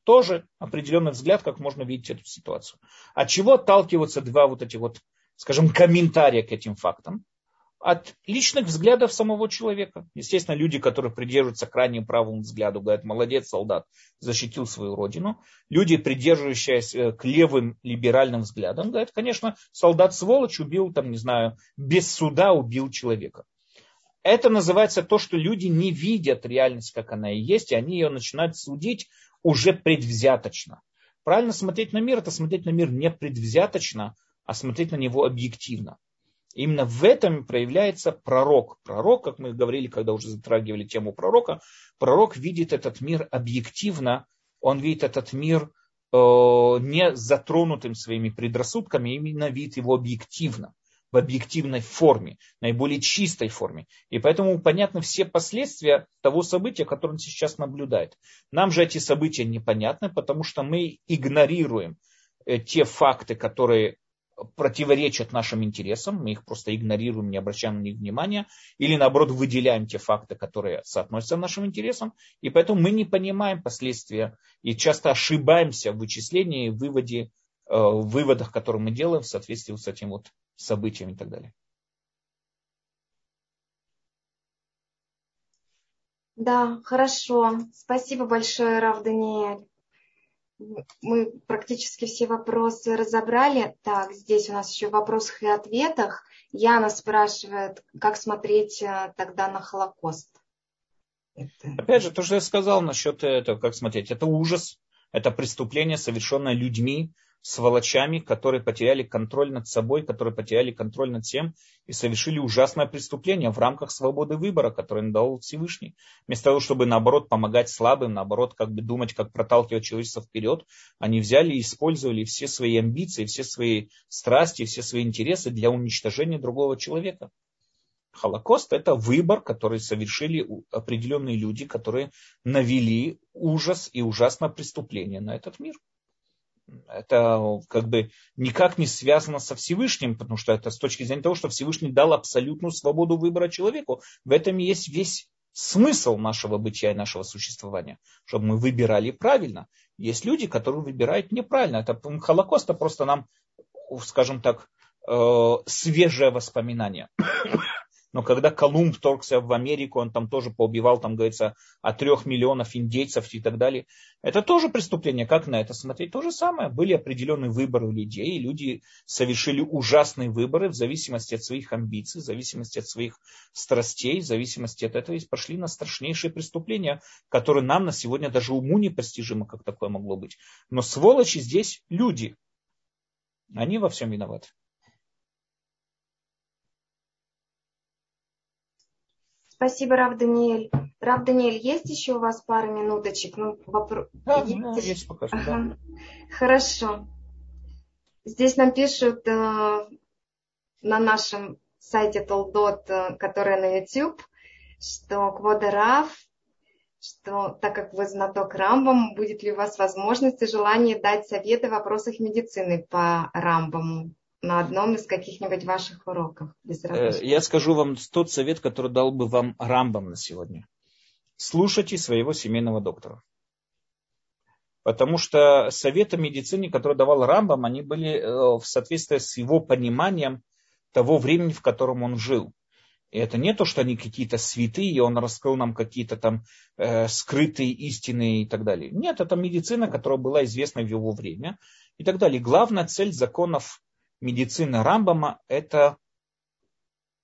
тоже определенный взгляд, как можно видеть эту ситуацию. От чего отталкиваются два вот эти вот, скажем, комментария к этим фактам? от личных взглядов самого человека. Естественно, люди, которые придерживаются крайне правому взгляду, говорят, молодец, солдат, защитил свою родину. Люди, придерживающиеся к левым либеральным взглядам, говорят, конечно, солдат сволочь убил, там, не знаю, без суда убил человека. Это называется то, что люди не видят реальность, как она и есть, и они ее начинают судить уже предвзяточно. Правильно смотреть на мир, это смотреть на мир не предвзяточно, а смотреть на него объективно. Именно в этом проявляется пророк. Пророк, как мы говорили, когда уже затрагивали тему пророка, пророк видит этот мир объективно, он видит этот мир э, не затронутым своими предрассудками, именно видит его объективно, в объективной форме, наиболее чистой форме. И поэтому понятны все последствия того события, которое он сейчас наблюдает. Нам же эти события непонятны, потому что мы игнорируем э, те факты, которые противоречат нашим интересам, мы их просто игнорируем, не обращаем на них внимания, или наоборот выделяем те факты, которые соотносятся нашим интересам, и поэтому мы не понимаем последствия и часто ошибаемся в вычислении, выводе, э, в выводах, которые мы делаем в соответствии с этим вот событием и так далее. Да, хорошо. Спасибо большое, Рав Даниэль мы практически все вопросы разобрали. Так, здесь у нас еще в вопросах и ответах. Яна спрашивает, как смотреть э, тогда на Холокост. Это... Опять же, то, что я сказал насчет этого, как смотреть, это ужас, это преступление, совершенное людьми, сволочами, которые потеряли контроль над собой, которые потеряли контроль над всем и совершили ужасное преступление в рамках свободы выбора, которое им дал Всевышний. Вместо того, чтобы наоборот помогать слабым, наоборот, как бы думать, как проталкивать человечество вперед, они взяли и использовали все свои амбиции, все свои страсти, все свои интересы для уничтожения другого человека. Холокост – это выбор, который совершили определенные люди, которые навели ужас и ужасное преступление на этот мир это как бы никак не связано со Всевышним, потому что это с точки зрения того, что Всевышний дал абсолютную свободу выбора человеку. В этом и есть весь смысл нашего бытия и нашего существования, чтобы мы выбирали правильно. Есть люди, которые выбирают неправильно. Это Холокост, это просто нам, скажем так, свежее воспоминание. Но когда Колумб вторгся в Америку, он там тоже поубивал, там говорится, от трех миллионов индейцев и так далее. Это тоже преступление. Как на это смотреть? То же самое. Были определенные выборы у людей, и люди совершили ужасные выборы в зависимости от своих амбиций, в зависимости от своих страстей, в зависимости от этого и пошли на страшнейшие преступления, которые нам на сегодня даже уму непостижимо, как такое могло быть. Но сволочи здесь люди. Они во всем виноваты. Спасибо, Рав Даниэль. Рав Даниэль, есть еще у вас пару минуточек? Ну, вопро... Да, есть? Ну, есть пока что, ага. да. Хорошо. Здесь нам пишут э, на нашем сайте Толдот, э, который на YouTube, что Квода Рав, что так как вы знаток Рамбам, будет ли у вас возможность и желание дать советы в вопросах медицины по Рамбаму? На одном из каких-нибудь ваших уроков. Э, я скажу вам тот совет, который дал бы вам Рамбам на сегодня. Слушайте своего семейного доктора. Потому что советы медицине, которые давал Рамбам, они были э, в соответствии с его пониманием того времени, в котором он жил. И это не то, что они какие-то святые, и он раскрыл нам какие-то там э, скрытые истины и так далее. Нет, это медицина, которая была известна в его время и так далее. Главная цель законов медицина Рамбама – это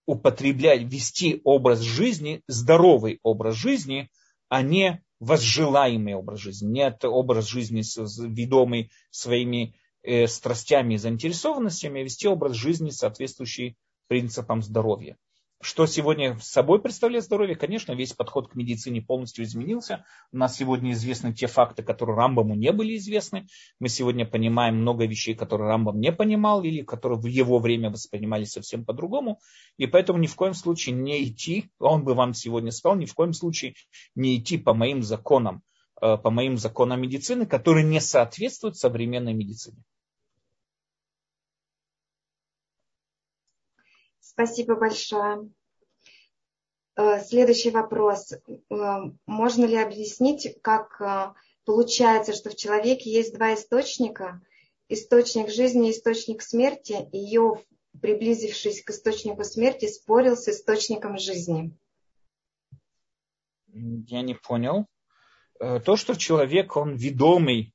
употреблять, вести образ жизни, здоровый образ жизни, а не возжелаемый образ жизни, не это образ жизни, ведомый своими э, страстями и заинтересованностями, а вести образ жизни, соответствующий принципам здоровья. Что сегодня собой представляет здоровье? Конечно, весь подход к медицине полностью изменился. У нас сегодня известны те факты, которые Рамбаму не были известны. Мы сегодня понимаем много вещей, которые Рамбам не понимал или которые в его время воспринимали совсем по-другому. И поэтому ни в коем случае не идти, он бы вам сегодня сказал, ни в коем случае не идти по моим законам, э, по моим законам медицины, которые не соответствуют современной медицине. Спасибо большое. Э, следующий вопрос. Э, можно ли объяснить, как э, получается, что в человеке есть два источника? Источник жизни и источник смерти. Иов приблизившись к источнику смерти, спорил с источником жизни? Я не понял. То, что человек, он ведомый,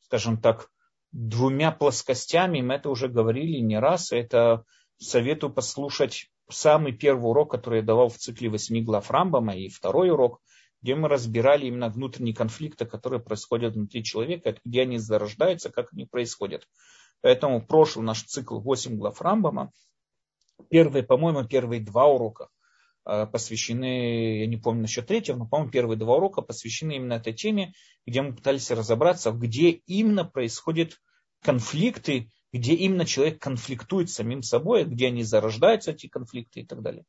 скажем так, двумя плоскостями, мы это уже говорили не раз, это советую послушать самый первый урок, который я давал в цикле восьми глав Рамбама, и второй урок, где мы разбирали именно внутренние конфликты, которые происходят внутри человека, где они зарождаются, как они происходят. Поэтому прошлый наш цикл 8 глав Рамбама, первые, по-моему, первые два урока э, посвящены, я не помню насчет третьего, но, по-моему, первые два урока посвящены именно этой теме, где мы пытались разобраться, где именно происходят конфликты, где именно человек конфликтует с самим собой, где они зарождаются, эти конфликты и так далее.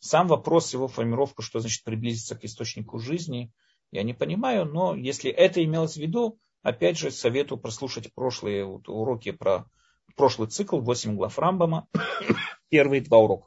Сам вопрос его формировка, что значит приблизиться к источнику жизни, я не понимаю, но если это имелось в виду, опять же советую прослушать прошлые уроки про прошлый цикл, 8 глав Рамбама, первые два урока.